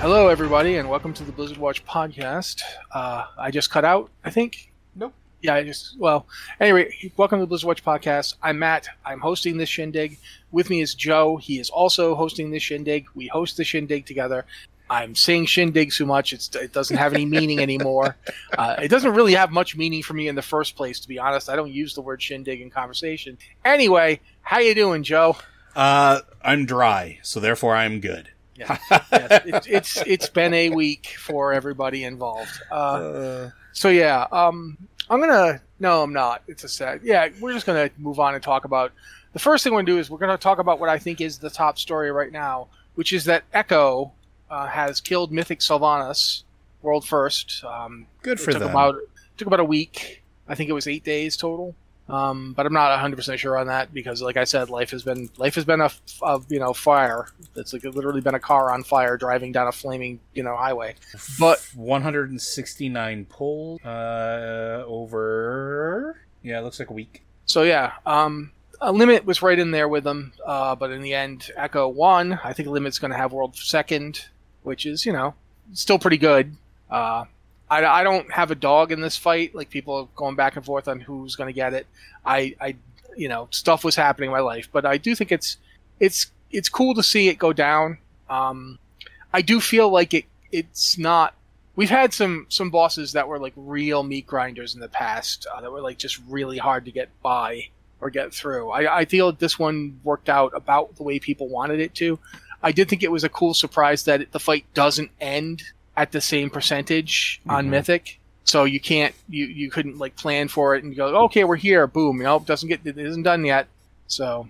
Hello, everybody, and welcome to the Blizzard Watch podcast. Uh, I just cut out, I think. Nope. Yeah, I just well. Anyway, welcome to the Blizzard Watch podcast. I'm Matt. I'm hosting this shindig. With me is Joe. He is also hosting this shindig. We host the shindig together. I'm saying shindig so much it's, it doesn't have any meaning anymore. Uh, it doesn't really have much meaning for me in the first place, to be honest. I don't use the word shindig in conversation. Anyway, how you doing, Joe? Uh, I'm dry, so therefore I'm good. Yeah, yes, it's, it's it's been a week for everybody involved. Uh, so yeah, um, I'm gonna. No, I'm not. It's a sad. Yeah, we're just gonna move on and talk about. The first thing we're gonna do is we're gonna talk about what I think is the top story right now, which is that Echo uh, has killed Mythic Sylvanas, world first. Um, Good it for took them. About, took about a week. I think it was eight days total. Um, but I'm not 100 percent sure on that because, like I said, life has been life has been a, a you know fire. It's like literally been a car on fire driving down a flaming you know highway. But 169 pulls uh, over. Yeah, it looks like a week. So yeah, um, a Limit was right in there with them, uh, but in the end, Echo won. I think Limit's going to have world second, which is you know still pretty good. Uh, I, I don't have a dog in this fight. Like people are going back and forth on who's going to get it. I, I, you know, stuff was happening in my life, but I do think it's it's it's cool to see it go down. Um, I do feel like it it's not we've had some some bosses that were like real meat grinders in the past uh, that were like just really hard to get by or get through. I, I feel this one worked out about the way people wanted it to. I did think it was a cool surprise that it, the fight doesn't end at the same percentage on Mhm. Mythic. So you can't you you couldn't like plan for it and go okay we're here boom you know it doesn't get it isn't done yet. So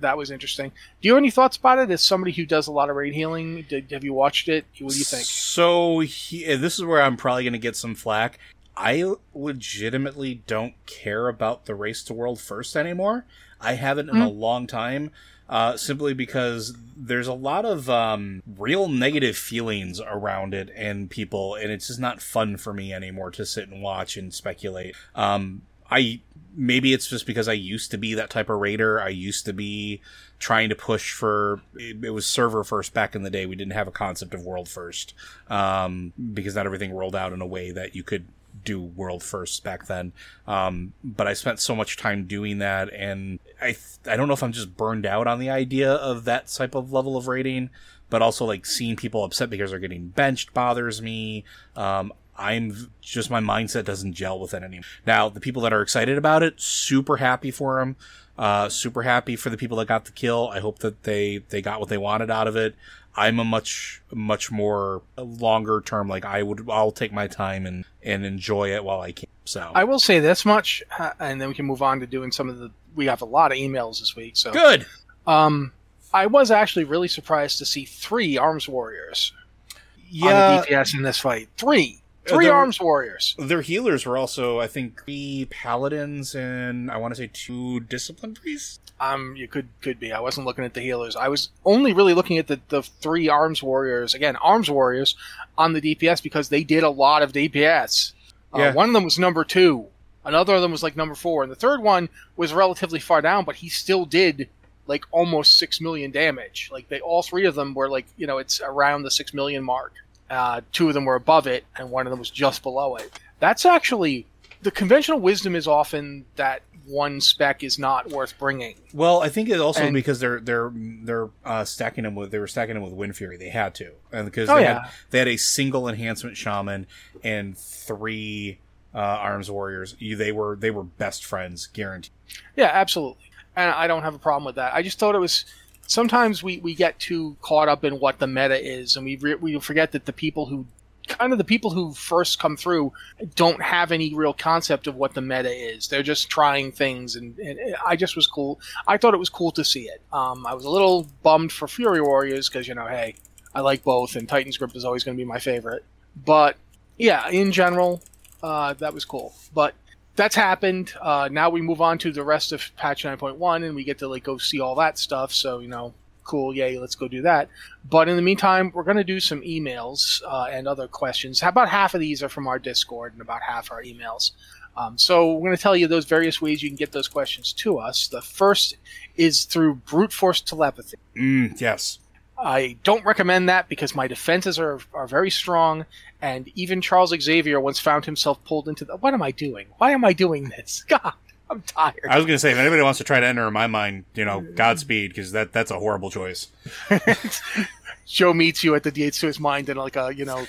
that was interesting. Do you have any thoughts about it? As somebody who does a lot of raid healing, did, have you watched it? What do you think? So he, uh, this is where I'm probably going to get some flack. I legitimately don't care about the race to world first anymore. I haven't in a long time. Uh, simply because there's a lot of um, real negative feelings around it and people, and it's just not fun for me anymore to sit and watch and speculate. Um, I maybe it's just because I used to be that type of raider. I used to be trying to push for it, it was server first back in the day. We didn't have a concept of world first um, because not everything rolled out in a way that you could do world first back then. Um, but I spent so much time doing that, and I th- I don't know if I'm just burned out on the idea of that type of level of rating. But also, like seeing people upset because they're getting benched bothers me. Um, I'm just my mindset doesn't gel with it anymore. Now, the people that are excited about it, super happy for them. Uh, super happy for the people that got the kill. I hope that they they got what they wanted out of it. I'm a much much more longer term. Like I would, I'll take my time and and enjoy it while I can. So I will say this much, uh, and then we can move on to doing some of the. We have a lot of emails this week, so good. Um, I was actually really surprised to see three Arms Warriors. Yeah. on the DPS in this fight. Three, three arms warriors. Their healers were also, I think, three paladins and I want to say two discipline priests. Um, you could could be. I wasn't looking at the healers. I was only really looking at the the three arms warriors. Again, arms warriors on the DPS because they did a lot of DPS. Uh, Yeah. One of them was number two. Another of them was like number four, and the third one was relatively far down, but he still did like almost six million damage. Like they, all three of them were like you know it's around the six million mark. Uh, two of them were above it, and one of them was just below it. That's actually the conventional wisdom is often that one spec is not worth bringing. Well, I think it also And- because they're they're they're uh, stacking them with they were stacking them with Windfury. They had to, and because Oh, they yeah. had they had a single enhancement shaman and three uh, arms warriors. You, they were they were best friends, guaranteed. Yeah, absolutely. And I don't have a problem with that. I just thought it was sometimes we, we get too caught up in what the meta is, and we re- we forget that the people who kind of the people who first come through don't have any real concept of what the meta is. They're just trying things, and, and I just was cool. I thought it was cool to see it. Um, I was a little bummed for Fury Warriors because you know, hey, I like both, and Titan's Grip is always going to be my favorite. But yeah, in general, uh, that was cool. But that's happened. Uh, now we move on to the rest of patch 9.1 and we get to like go see all that stuff. So, you know, cool. Yay. Let's go do that. But in the meantime, we're going to do some emails, uh, and other questions. About half of these are from our Discord and about half are emails. Um, so we're going to tell you those various ways you can get those questions to us. The first is through brute force telepathy. Mm, yes. I don't recommend that because my defenses are, are very strong, and even Charles Xavier once found himself pulled into the. What am I doing? Why am I doing this? God, I'm tired. I was going to say if anybody wants to try to enter my mind, you know, mm. Godspeed because that that's a horrible choice. Joe meets you at the gates to his mind in like a you know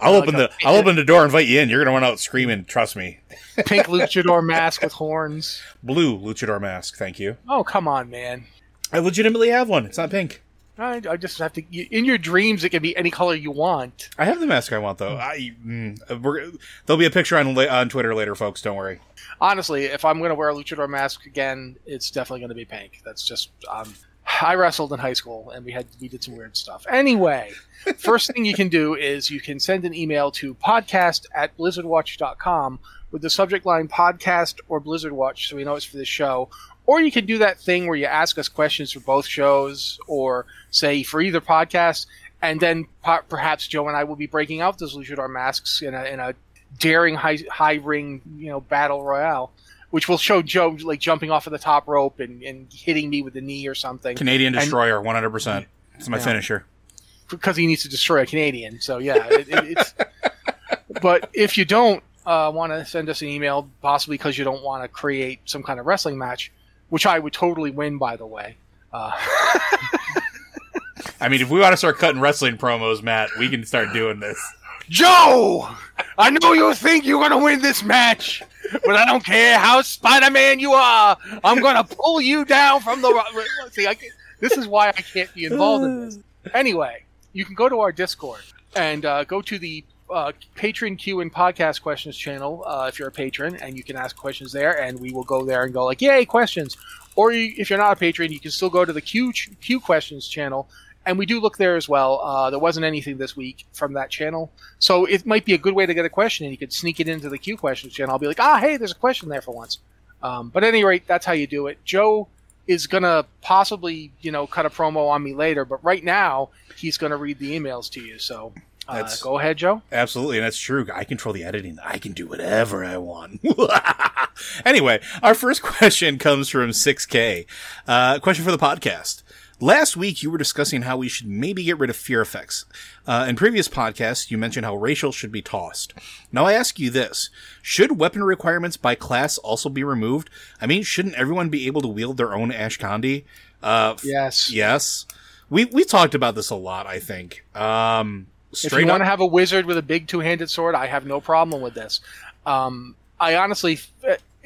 I'll Like open a- the I'll open the door, invite you in. You're going to run out screaming. Trust me. pink luchador mask with horns. Blue luchador mask. Thank you. Oh come on, man! I legitimately have one. It's not pink. I, I just have to. In your dreams, it can be any color you want. I have the mask I want though. I mm, we're, there'll be a picture on on Twitter later, folks. Don't worry. Honestly, if I'm going to wear a luchador mask again, it's definitely going to be pink. That's just. Um, I wrestled in high school, and we had we did some weird stuff. Anyway, first thing you can do is you can send an email to podcast at blizzardwatch.com with the subject line podcast or Blizzard Watch, so we know it's for the show. Or you can do that thing where you ask us questions for both shows, or say for either podcast, and then po- perhaps Joe and I will be breaking out those luchador masks in a, in a daring high high ring you know battle royale, which will show Joe like jumping off of the top rope and, and hitting me with the knee or something Canadian Destroyer, 100. percent It's my Yeah. finisher. because he needs to destroy a Canadian. So yeah, it, it, it's. But if you don't uh, want to send us an email, possibly because you don't want to create some kind of wrestling match, which I would totally win, by the way. Uh, I mean, if we want to start cutting wrestling promos, Matt, we can start doing this. Joe, I know you think you're gonna win this match, but I don't care how Spider-Man you are. I'm gonna pull you down from the. See, I can't, this is why I can't be involved in this. Anyway, you can go to our Discord and uh, go to the uh, patron Q and podcast questions channel uh, if you're a patron, and you can ask questions there, and we will go there and go like, "Yay, questions!" Or you, if you're not a patron, you can still go to the Q Q questions channel, and we do look there as well. Uh, there wasn't anything this week from that channel, so it might be a good way to get a question, and you could sneak it into the Q questions channel. I'll be like, "Ah, hey, there's a question there for once." Um, but at any rate, that's how you do it. Joe is gonna possibly, you know, cut a promo on me later, but right now he's gonna read the emails to you. So uh, go ahead, Joe. Absolutely, and that's true. I control the editing. I can do whatever I want. anyway, our first question comes from 6K. Uh, question for the podcast. Last week, you were discussing how we should maybe get rid of fear effects. Uh, in previous podcasts, you mentioned how racial should be tossed. Now I ask you this. Should weapon requirements by class also be removed? I mean, shouldn't everyone be able to wield their own Ashkandi? Uh, Yes. Yes. We, we talked about this a lot, I think. Um, If you up. want to have a wizard with a big two-handed sword, I have no problem with this. Um, I honestly,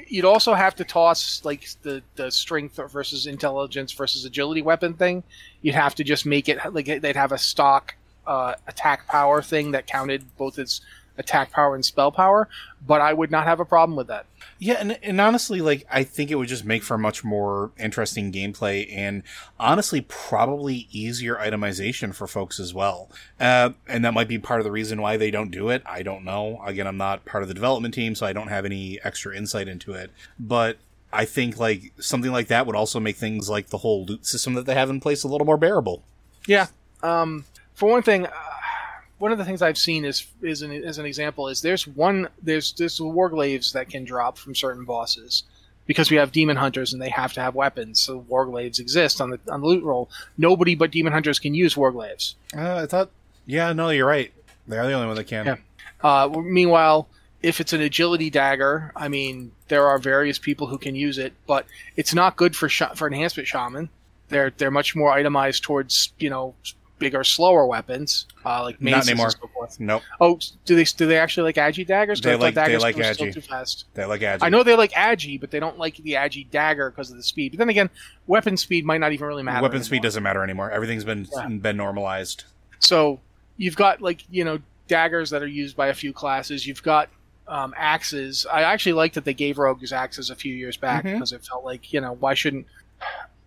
you'd also have to toss like the the strength versus intelligence versus agility weapon thing. You'd have to just make it like they'd have a stock uh, attack power thing that counted both as attack power and spell power, but I would not have a problem with that. Yeah, and, and honestly, like I think it would just make for much more interesting gameplay, and honestly, probably easier itemization for folks as well. Uh, and that might be part of the reason why they don't do it. I don't know. Again, I'm not part of the development team, so I don't have any extra insight into it. But I think like something like that would also make things like the whole loot system that they have in place a little more bearable. Yeah. Um, for one thing, one of the things I've seen is is an, as an example is there's one there's there's warglaives that can drop from certain bosses because we have demon hunters and they have to have weapons. So warglaives exist on the on the loot roll. Nobody but demon hunters can use warglaives. Uh, I thought, yeah, no, you're right. They are the only one that can. Yeah. Uh, meanwhile, if it's an agility dagger, I mean, there are various people who can use it, but it's not good for sh- for enhancement shaman. They're they're much more itemized towards you know bigger, slower weapons, uh, like Not maces anymore. and so forth. Nope. Oh, do they do they actually like agi daggers? They like- they daggers like still agi. Too fast. They like Agi. I know they like agi, but they don't like the agi dagger because of the speed. But then again, weapon speed might not even really matter. Weapon speed anymore. doesn't matter anymore. Everything's been Yeah. been normalized. So you've got like you know daggers that are used by a few classes. You've got um, axes. I actually like that they gave rogues axes a few years back Mhm. because it felt like you know why shouldn't.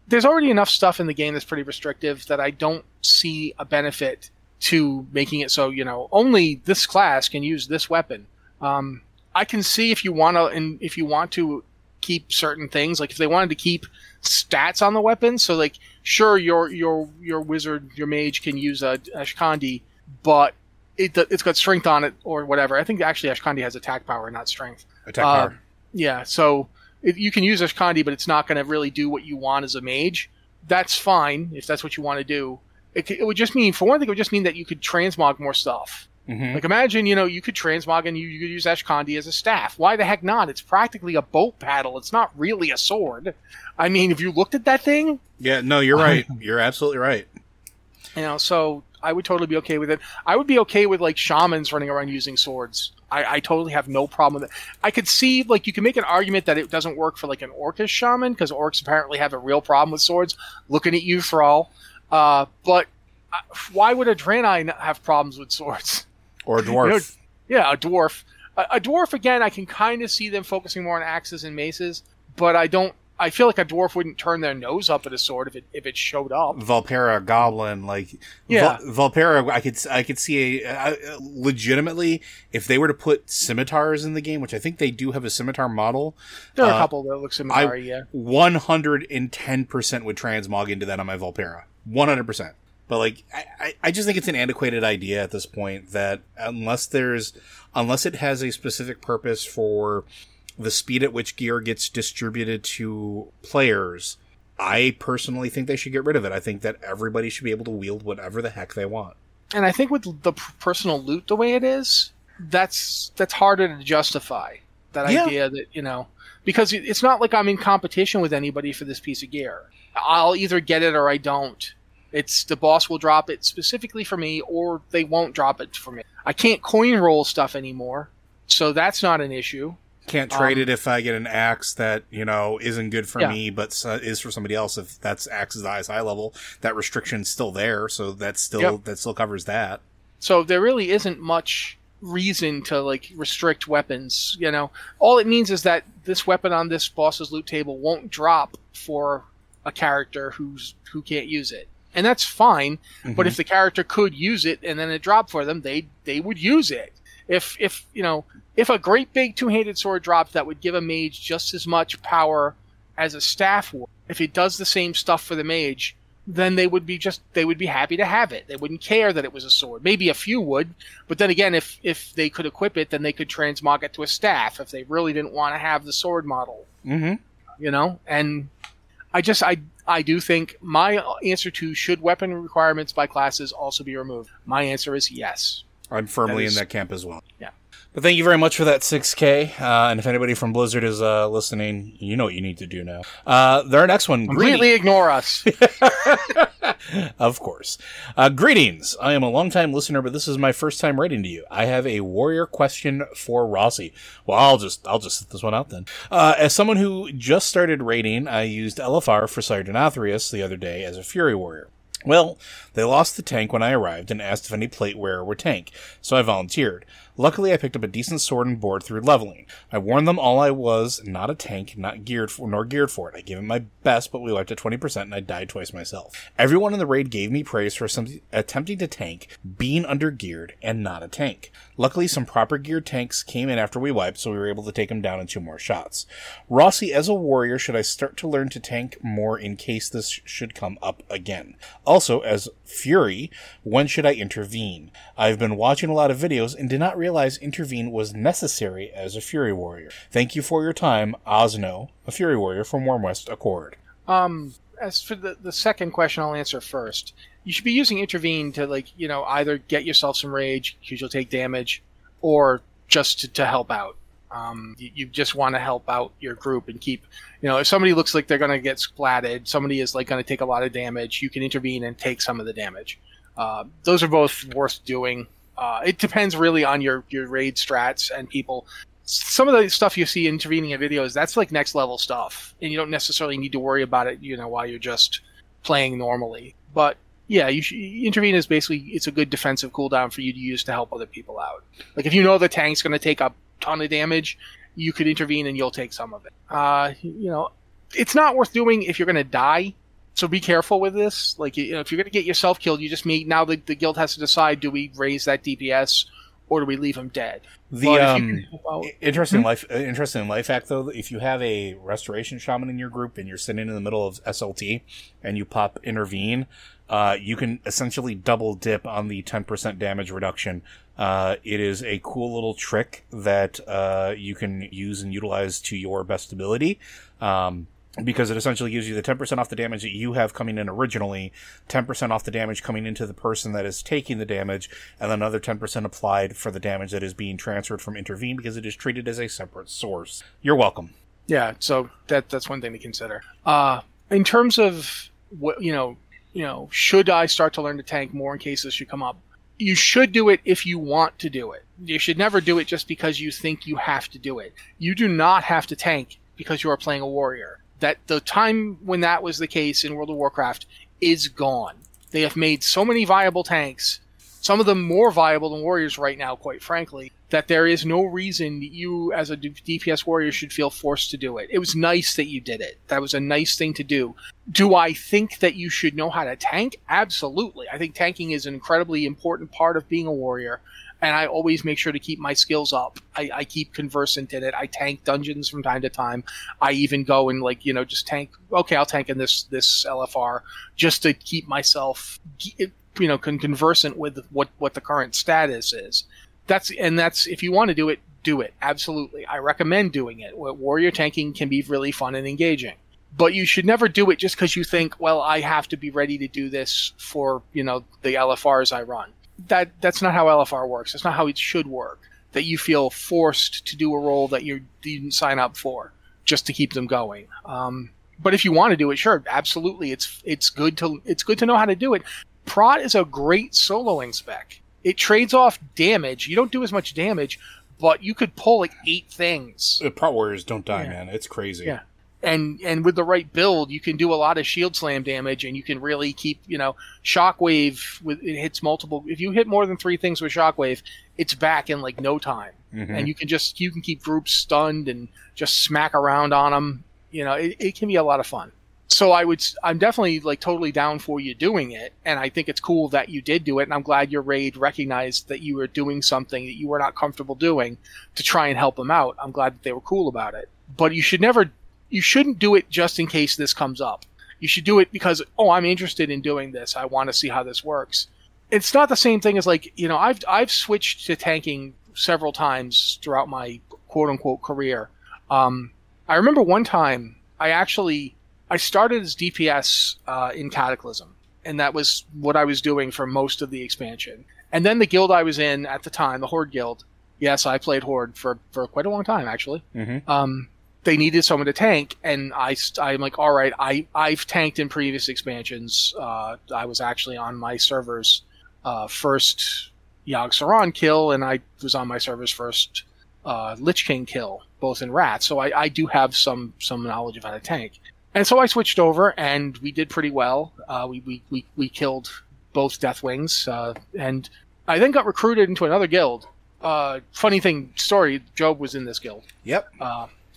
There's already enough stuff in the game that's pretty restrictive that I don't see a benefit to making it so you know only this class can use this weapon. Um, I can see if you want to and if you want to keep certain things like if they wanted to keep stats on the weapon so like sure your your your wizard your mage can use a ashkandi but it, it's got strength on it or whatever i think actually ashkandi has attack power not strength Attack Uh, power. yeah so if you can use ashkandi but it's not going to really do what you want as a mage that's fine if that's what you want to do it, it would just mean for one thing it would just mean that you could transmog more stuff Mhm. like imagine, you know, you could transmog and you, you could use Ashkandi as a staff. Why the heck not? It's practically a boat paddle. It's not really a sword. I mean, if you looked at that thing, Yeah, no, you're right. You're absolutely right. you know, so I would totally be okay with it. I would be okay with like shamans running around using swords. I, I totally have no problem with it. I could see like you can make an argument that it doesn't work for like an orcish shaman because orcs apparently have a real problem with swords. Looking at you, Thrall. Uh, but uh, why would a Draenei not have problems with swords? Or a dwarf. know, Yeah, a dwarf. A, a dwarf again, I can kind of see them focusing more on axes and maces, but I don't. I feel like a dwarf wouldn't turn their nose up at a sword if it if it showed up. Vulpera, Goblin, like Yeah. Val- Vulpera. I could I could see a, uh, legitimately if they were to put scimitars in the game, which I think they do have a scimitar model. There are a Uh, couple that look similar. yeah, One hundred and ten percent would transmog into that on my Vulpera. One hundred percent. But like, I, I- I just think it's an antiquated idea at this point that unless there's, unless it has a specific purpose for the speed at which gear gets distributed to players, I personally think they should get rid of it. I think that everybody should be able to wield whatever the heck they want. and I think with the personal loot the way it is, that's that's harder to justify. That Yeah. idea that you know because it's not like I'm in competition with anybody for this piece of gear. I'll either get it or I don't. It's the boss will drop it specifically for me, or they won't drop it for me. I can't coin roll stuff anymore, so that's not an issue. Can't trade Um, it if I get an axe that, you know, isn't good for Yeah. me, but uh, is for somebody else. If that's axe is the highest high level, that restriction's still there. So that's still, Yep. that still covers that. So there really isn't much reason to like restrict weapons. You know, all it means is that this weapon on this boss's loot table won't drop for a character who's who can't use it, and that's fine. But if the character could use it and then it dropped for them, they they would use it. If if you know if a great big two-handed sword drops, that would give a mage just as much power as a staff would, if it does the same stuff for the mage, then they would be just they would be happy to have it. They wouldn't care that it was a sword. Maybe a few would, but then again, if if they could equip it, then they could transmog it to a staff if they really didn't want to have the sword model. Mm-hmm. You know, and I just I I do think my answer to should weapon requirements by classes also be removed. My answer is yes. I'm firmly That is- in that camp as well. Yeah. But thank you very much for that 6K. Uh, and if anybody from Blizzard is uh, listening, you know what you need to do now. Uh, our next one, Completely ignore us. of course. Uh, greetings. I am a longtime listener, but this is my first time writing to you. I have a warrior question for Rossi. Well, I'll just I'll just set this one out then. Uh, as someone who just started raiding, I used LFR for Sire Denathrius the other day as a Fury warrior. Well, they lost the tank when I arrived and asked if any plate wearer would tank, so I volunteered. Luckily, I picked up a decent sword and board through leveling. I warned them all I was not a tank, not geared for, nor geared for it. I gave it my best, but we wiped at 20% and I died twice myself. Everyone in the raid gave me praise for some, attempting to tank, being under geared, and not a tank. Luckily, some proper geared tanks came in after we wiped, so we were able to take them down in two more shots. Rossi, as a warrior, should I start to learn to tank more in case this should come up again? Also, as Fury, when should I intervene? I've been watching a lot of videos and did not realize intervene was necessary as a Fury warrior. Thank you for your time, Osno, a Fury warrior from Wyrmrest Accord. Um, as for the, the second question, I'll answer first. You should be using intervene to like you know either get yourself some rage because you'll take damage, or just to, to help out. Um, you, you just want to help out your group and keep, you know, if somebody looks like they're going to get splatted, somebody is like going to take a lot of damage, you can intervene and take some of the damage. Uh, those are both worth doing. Uh, it depends really on your, your raid strats and people. Some of the stuff you see intervening in videos, that's like next level stuff, and you don't necessarily need to worry about it, you know, while you're just playing normally. But yeah, you intervene is basically it's a good defensive cooldown for you to use to help other people out. Like if you know the tank's going to take a ton of damage, you could intervene and you'll take some of it. Uh, you know, it's not worth doing if you're going to die. So be careful with this. Like, you know, if you're going to get yourself killed, you just meet. Now the, the guild has to decide: do we raise that DPS or do we leave him dead? The um, out, interesting hmm? life uh, interesting life hack though. If you have a restoration shaman in your group and you're sitting in the middle of SLT and you pop intervene, uh, you can essentially double dip on the 10% damage reduction. Uh, it is a cool little trick that uh, you can use and utilize to your best ability. Um, because it essentially gives you the 10% off the damage that you have coming in originally, 10% off the damage coming into the person that is taking the damage, and then another 10% applied for the damage that is being transferred from Intervene because it is treated as a separate source. You're welcome. Yeah, so that that's one thing to consider. Uh, in terms of what you know, you know, should I start to learn to tank more in case this should come up? You should do it if you want to do it. You should never do it just because you think you have to do it. You do not have to tank because you are playing a warrior. That the time when that was the case in World of Warcraft is gone. They have made so many viable tanks, some of them more viable than warriors right now, quite frankly, that there is no reason that you as a DPS warrior should feel forced to do it. It was nice that you did it. That was a nice thing to do. Do I think that you should know how to tank? Absolutely. I think tanking is an incredibly important part of being a warrior. And I always make sure to keep my skills up. I, I keep conversant in it. I tank dungeons from time to time. I even go and like, you know, just tank. Okay, I'll tank in this, this LFR just to keep myself, you know, conversant with what, what the current status is that's and that's if you want to do it, do it. Absolutely, I recommend doing it. Warrior tanking can be really fun and engaging, but you should never do it just because you think, well, I have to be ready to do this for you know the LFRs I run. That that's not how LFR works. That's not how it should work. That you feel forced to do a role that you didn't sign up for just to keep them going. Um, but if you want to do it, sure, absolutely, it's it's good to it's good to know how to do it. Prot is a great soloing spec it trades off damage. You don't do as much damage, but you could pull like eight things. The Prot Warriors don't die, yeah. man. It's crazy. Yeah. And and with the right build, you can do a lot of shield slam damage, and you can really keep you know shockwave. With it hits multiple. If you hit more than three things with shockwave, it's back in like no time, mm-hmm. and you can just you can keep groups stunned and just smack around on them. You know, it, it can be a lot of fun so I would, I'm definitely like totally down for you doing it, and I think it's cool that you did do it, and I'm glad your raid recognized that you were doing something that you were not comfortable doing to try and help them out. I'm glad that they were cool about it, but you should never, you shouldn't do it just in case this comes up. You should do it because oh, I'm interested in doing this. I want to see how this works. It's not the same thing as like you know I've I've switched to tanking several times throughout my quote unquote career. Um, I remember one time I actually I started as DPS uh, in Cataclysm, and that was what I was doing for most of the expansion. And then the guild I was in at the time, the Horde Guild, yes, I played Horde for, for quite a long time actually. Mm-hmm. Um, they needed someone to tank, and I I'm like, all right, I I've tanked in previous expansions. Uh, I was actually on my server's uh, first Yogg-Saron kill, and I was on my server's first uh, Lich King kill, both in Rat. So I, I do have some some knowledge of how to tank. And so I switched over, and we did pretty well. Uh, we, we, we, we killed both Deathwings, uh, and I then got recruited into another guild uh, funny thing story. Job was in this guild, Yep.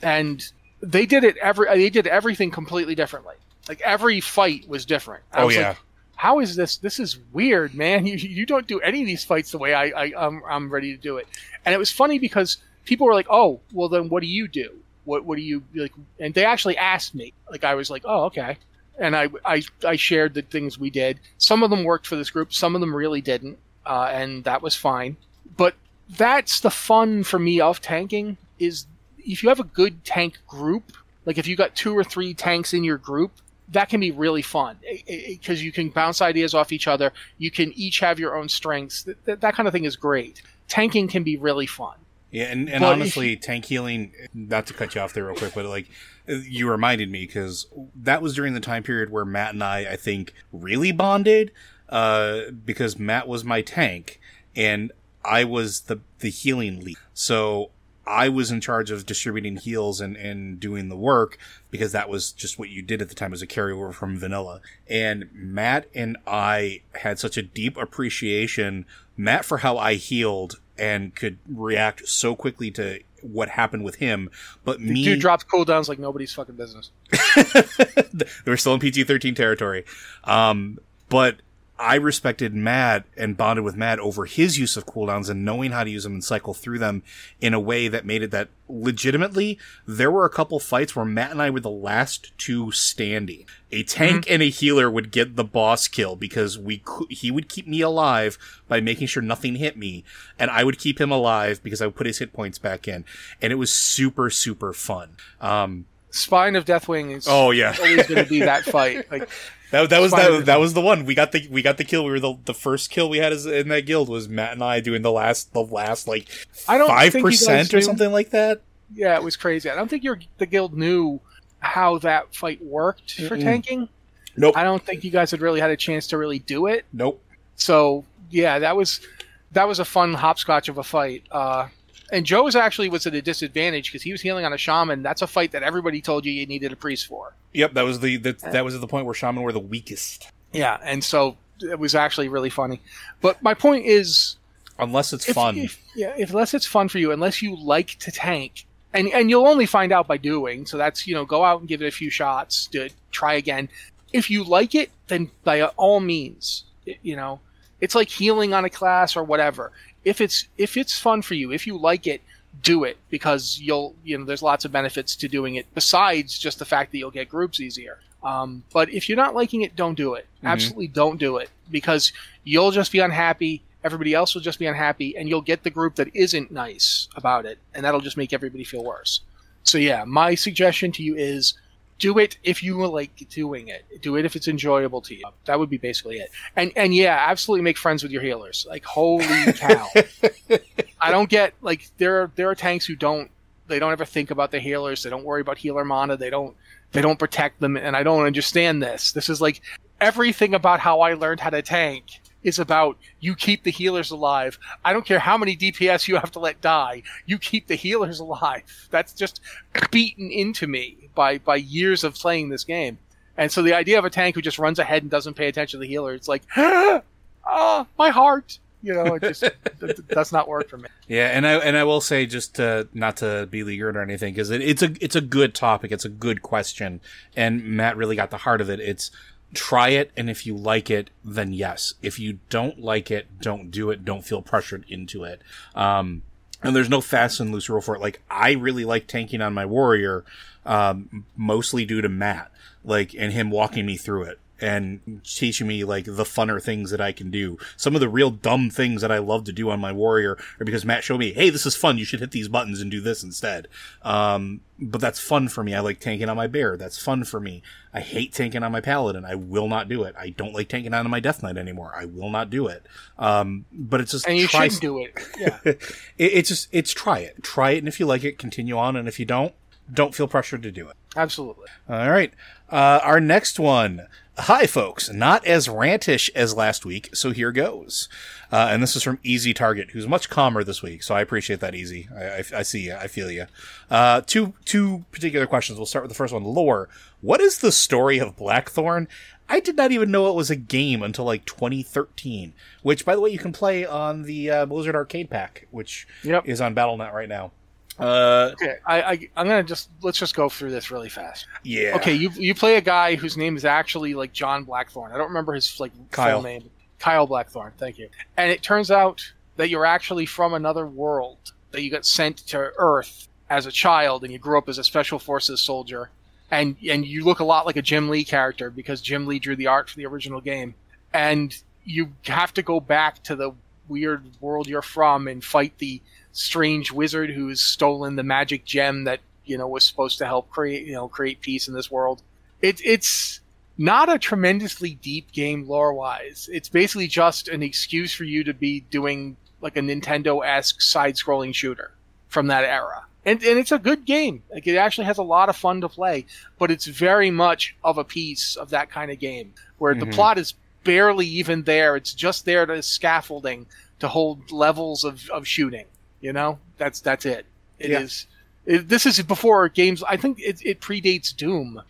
And they did it every. They did everything completely differently. Like every fight was different. I Oh, was yeah. Like, How is this? This is weird, man. You you don't do any of these fights the way I, I I'm, I'm ready to do it. And it was funny because people were like, "Oh, well, then what do you do? What what do you like?" And they actually asked me. Like I was like, "Oh, okay." And I I I shared the things we did. Some of them worked for this group. Some of them really didn't, uh, and that was fine. But that's the fun for me of tanking is if you have a good tank group, like if you got two or three tanks in your group, that can be really fun eh, eh, eh, because you can bounce ideas off each other. You can each have your own strengths. That, that, kind of thing is great. Tanking can be really fun. Yeah, and, and But honestly, tank healing. Not to cut you off there real quick, but like you reminded me because that was during the time period where Matt and I, I think, really bonded. Uh, because Matt was my tank, and I was the the healing lead. So I was in charge of distributing heals and, and doing the work because that was just what you did at the time as a carryover from vanilla. And Matt and I had such a deep appreciation, Matt for how I healed and could react so quickly to what happened with him, but me Dude drops cooldowns like nobody's fucking business. they were still in PG 13 territory. Um, but I respected Matt and bonded with Matt over his use of cooldowns and knowing how to use them and cycle through them in a way that made it that legitimately there were a couple fights where Matt and I were the last two standing. A tank and a healer would get the boss kill because we he would keep me alive by making sure nothing hit me and I would keep him alive because I would put his hit points back in and it was super super fun. Um, Spine of Deathwing is Oh, yeah. always going to be that fight. Like That, that was that, that was the one we got the we got the kill. We were the the first kill we had as, in that guild was Matt and I doing the last the last like I don't five think you guys percent or knew- something like that. yeah, it was crazy. I don't think your the guild knew how that fight worked for Mm-mm. tanking. Nope, I don't think you guys had really had a chance to really do it. nope. So yeah, that was that was a fun hopscotch of a fight. Uh, and Joe's actually was at a disadvantage because he was healing on a shaman. That's a fight that everybody told you you needed a priest for. Yep, that was the that, that was at the point where shaman were the weakest. Yeah, and so it was actually really funny. But my point is, Unless it's if, fun. if- yeah, if unless it's fun for you, unless you like to tank, and and you'll only find out by doing. So that's you know, go out and give it a few shots to try again. If you like it, then by all means, you know, it's like healing on a class or whatever. If it's if it's fun for you, if you like it, do it because you'll you know there's lots of benefits to doing it besides just the fact that you'll get groups easier. Um, but if you're not liking it, don't do it. Absolutely don't do it because you'll just be unhappy. Everybody else will just be unhappy, and you'll get the group that isn't nice about it, and that'll just make everybody feel worse. So yeah, my suggestion to you is do it if you like doing it. Do it if it's enjoyable to you. That would be basically it. And and yeah, absolutely make friends with your healers. Like holy cow. I don't get like there are there are tanks who don't they don't ever think about the healers. They don't worry about healer mana. They don't they don't protect them and I don't understand this. This is like everything about how I learned how to tank is about you keep the healers alive. I don't care how many DPS you have to let die. You keep the healers alive. That's just beaten into me by by years of playing this game. And so the idea of a tank who just runs ahead and doesn't pay attention to the healer, it's like, ah, my heart. You know, it just it does not work for me. Yeah, and I and I will say just to, not to be leered or anything because it, it's a it's a good topic. It's a good question, and Matt really got the heart of it. It's try it, and if you like it, then yes. If you don't like it, don't do it. Don't feel pressured into it. Um, and there's no fast and loose rule for it. Like I really like tanking on my warrior, um, mostly due to Matt, like and him walking me through it and teaching me like the funner things that I can do. Some of the real dumb things that I love to do on my warrior are because Matt showed me, hey, this is fun. You should hit these buttons and do this instead. Um, but that's fun for me. I like tanking on my bear. That's fun for me. I hate tanking on my paladin. I will not do it. I don't like tanking on my death knight anymore. I will not do it. Um, but it's just And you try shouldn't do it. Yeah. it, it's just it's try it try it and if you like it continue on and if you don't don't feel pressured to do it. Absolutely. All right. Uh, our next one. Hi, folks. Not as rantish as last week, so here goes. Uh, and this is from Easy Target, who's much calmer this week, so I appreciate that, Easy. I, I, I see you. I feel you. Uh, two two particular questions. We'll start with the first one. Lore. What is the story of Blackthorne? I did not even know it was a game until like 2013, which, by the way, you can play on the uh, Blizzard Arcade Pack, which Yep. is on Battle.net right now. Uh, Okay, I, I I'm gonna just let's just go through this really fast. yeah. Okay, you you play a guy whose name is actually like John Blackthorne. I don't remember his like Kyle. full name. Kyle Blackthorne. Thank you. And it turns out that you're actually from another world. That you got sent to Earth as a child, and you grew up as a special forces soldier. And and you look a lot like a Jim Lee character because Jim Lee drew the art for the original game. And you have to go back to the weird world you're from and fight the strange wizard who's stolen the magic gem that you know was supposed to help create you know create peace in this world. It, it's not a tremendously deep game lore wise. It's basically just an excuse for you to be doing like a Nintendo esque side scrolling shooter from that era. And, and it's a good game. Like it actually has a lot of fun to play, but it's very much of a piece of that kind of game where the Mhm. plot is barely even there. It's just there to scaffolding to hold levels of, of shooting. You know, that's that's it. It is. Yeah. It, this is before games. I think it, it predates Doom.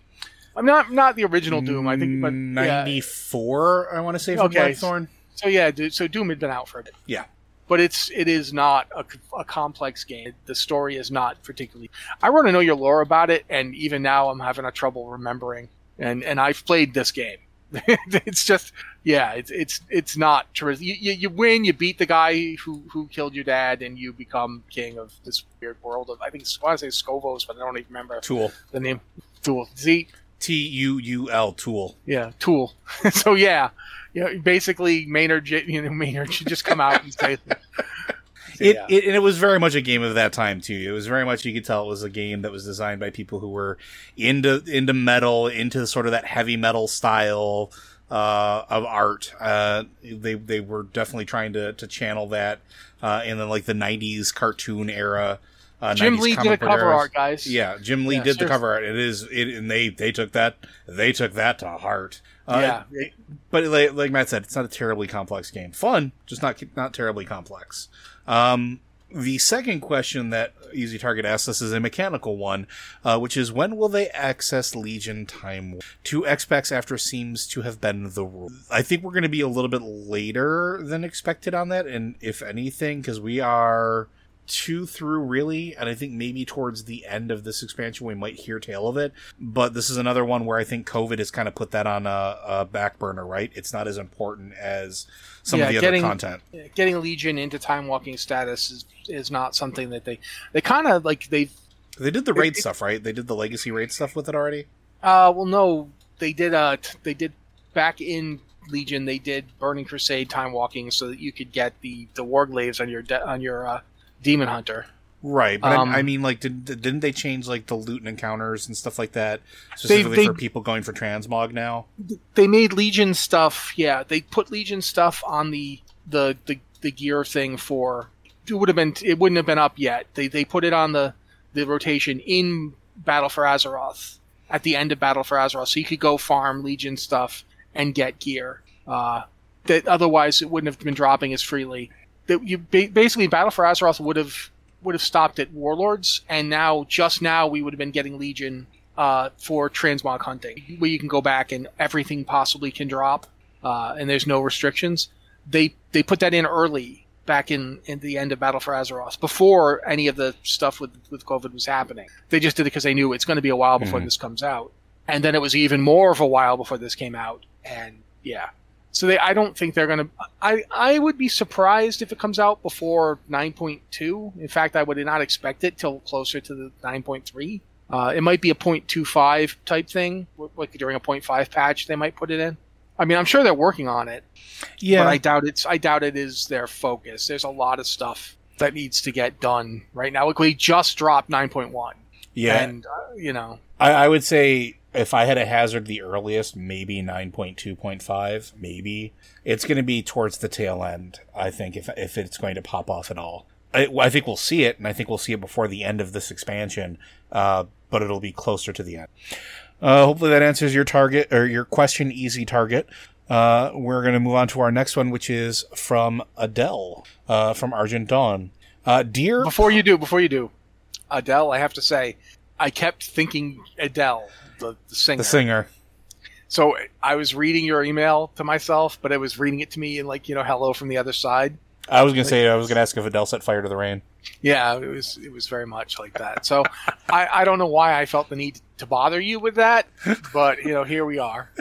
I'm not not the original Doom. I think, but yeah. ninety four. I want to say for Okay. Blackthorne. So yeah, so Doom had been out for a bit. Yeah. But it's it is not a, a complex game. The story is not particularly. I want to know your lore about it, and even now I'm having a trouble remembering. And and I've played this game. it's just yeah, it's it's it's not terrific. You, you you win, you beat the guy who who killed your dad, and you become king of this weird world of I think it's, I want to say Scovos, but I don't even remember Tuul. the name. Tuul Z T U U L. Tuul. yeah, Tuul. so yeah, you know, basically Maynard, J- you know, Maynard should just come out and say, It, Yeah. it and it was very much a game of that time too. It was very much you could tell it was a game that was designed by people who were into into metal, into sort of that heavy metal style uh, of art. Uh, they they were definitely trying to to channel that uh, in the like the '90s cartoon era. Uh, Jim Lee did comic a cover eras. art, guys. Yeah, Jim Lee Yeah, did the cover art. It is it, and they they took that they took that to heart. Uh, yeah. but like, like Matt said, it's not a terribly complex game. Fun, just not not terribly complex. Um, the second question that Easy Target asks us is a mechanical one, uh, which is when will they access Legion Time to Xbox after seems to have been the rule? I think we're going to be a little bit later than expected on that, and if anything, because we are two through really and i think maybe towards the end of this expansion we might hear tale of it. But this is another one where i think covid has kind of put that on a, a back burner right? It's not as important as some Yeah, of the getting- other content. Getting Legion into time walking status is is not something that they they kind of like they they did the raid it- stuff right? They did the legacy raid stuff with it already? Uh well no they did uh t- they did back in Legion they did Burning Crusade time walking so that you could get the the warglaives on your de- on your uh, demon hunter. right but Um, I, I mean like did, didn't they change like the loot and encounters and stuff like that specifically they- for people going for transmog now they made Legion stuff. Yeah, they put Legion stuff on the the the, the gear thing for. It would have been. It wouldn't have been up yet. They they put it on the the rotation in Battle for Azeroth at the end of Battle for Azeroth, so you could go farm Legion stuff and get gear. Uh, that otherwise it wouldn't have been dropping as freely. That you basically Battle for Azeroth would have would have stopped at Warlords, and now just now we would have been getting Legion uh, for transmog hunting, where you can go back and everything possibly can drop, uh, and there's no restrictions. They they put that in early back in, in the end of Battle for Azeroth before any of the stuff with with COVID was happening. They just did it because they knew it's going to be a while before Mhm. this comes out, and then it was even more of a while before this came out, and yeah. So they, I don't think they're gonna. I, I would be surprised if it comes out before 9.2. In fact, I would not expect it till closer to the 9.3. Uh, it might be a 0.25 type thing, like during a 0.5 patch they might put it in. I mean, I'm sure they're working on it, yeah but I doubt it's. I doubt it is their focus. There's a lot of stuff that needs to get done right now. Like we just dropped 9.1, yeah and uh, you know, I, I would say if I had a hazard the earliest, maybe 9.2.5, maybe. It's going to be towards the tail end, I think, if, if it's going to pop off at all. I, I think we'll see it, and I think we'll see it before the end of this expansion. Uh, but it'll be closer to the end. Uh, hopefully that answers your target or your question, easy target. Uh, we're going to move on to our next one, which is from Adele, uh, from Argent Dawn. Uh, dear, Before you do, before you do, Adele, I have to say, I kept thinking Adele, the, the singer. the singer. So I was reading your email to myself, but I was reading it to me in like you know, hello from the other side. I was going to say, I was going to ask if Adele set fire to the rain. Yeah, it was it was very much like that. So I, I don't know why I felt the need to bother you with that, but you know, here we are.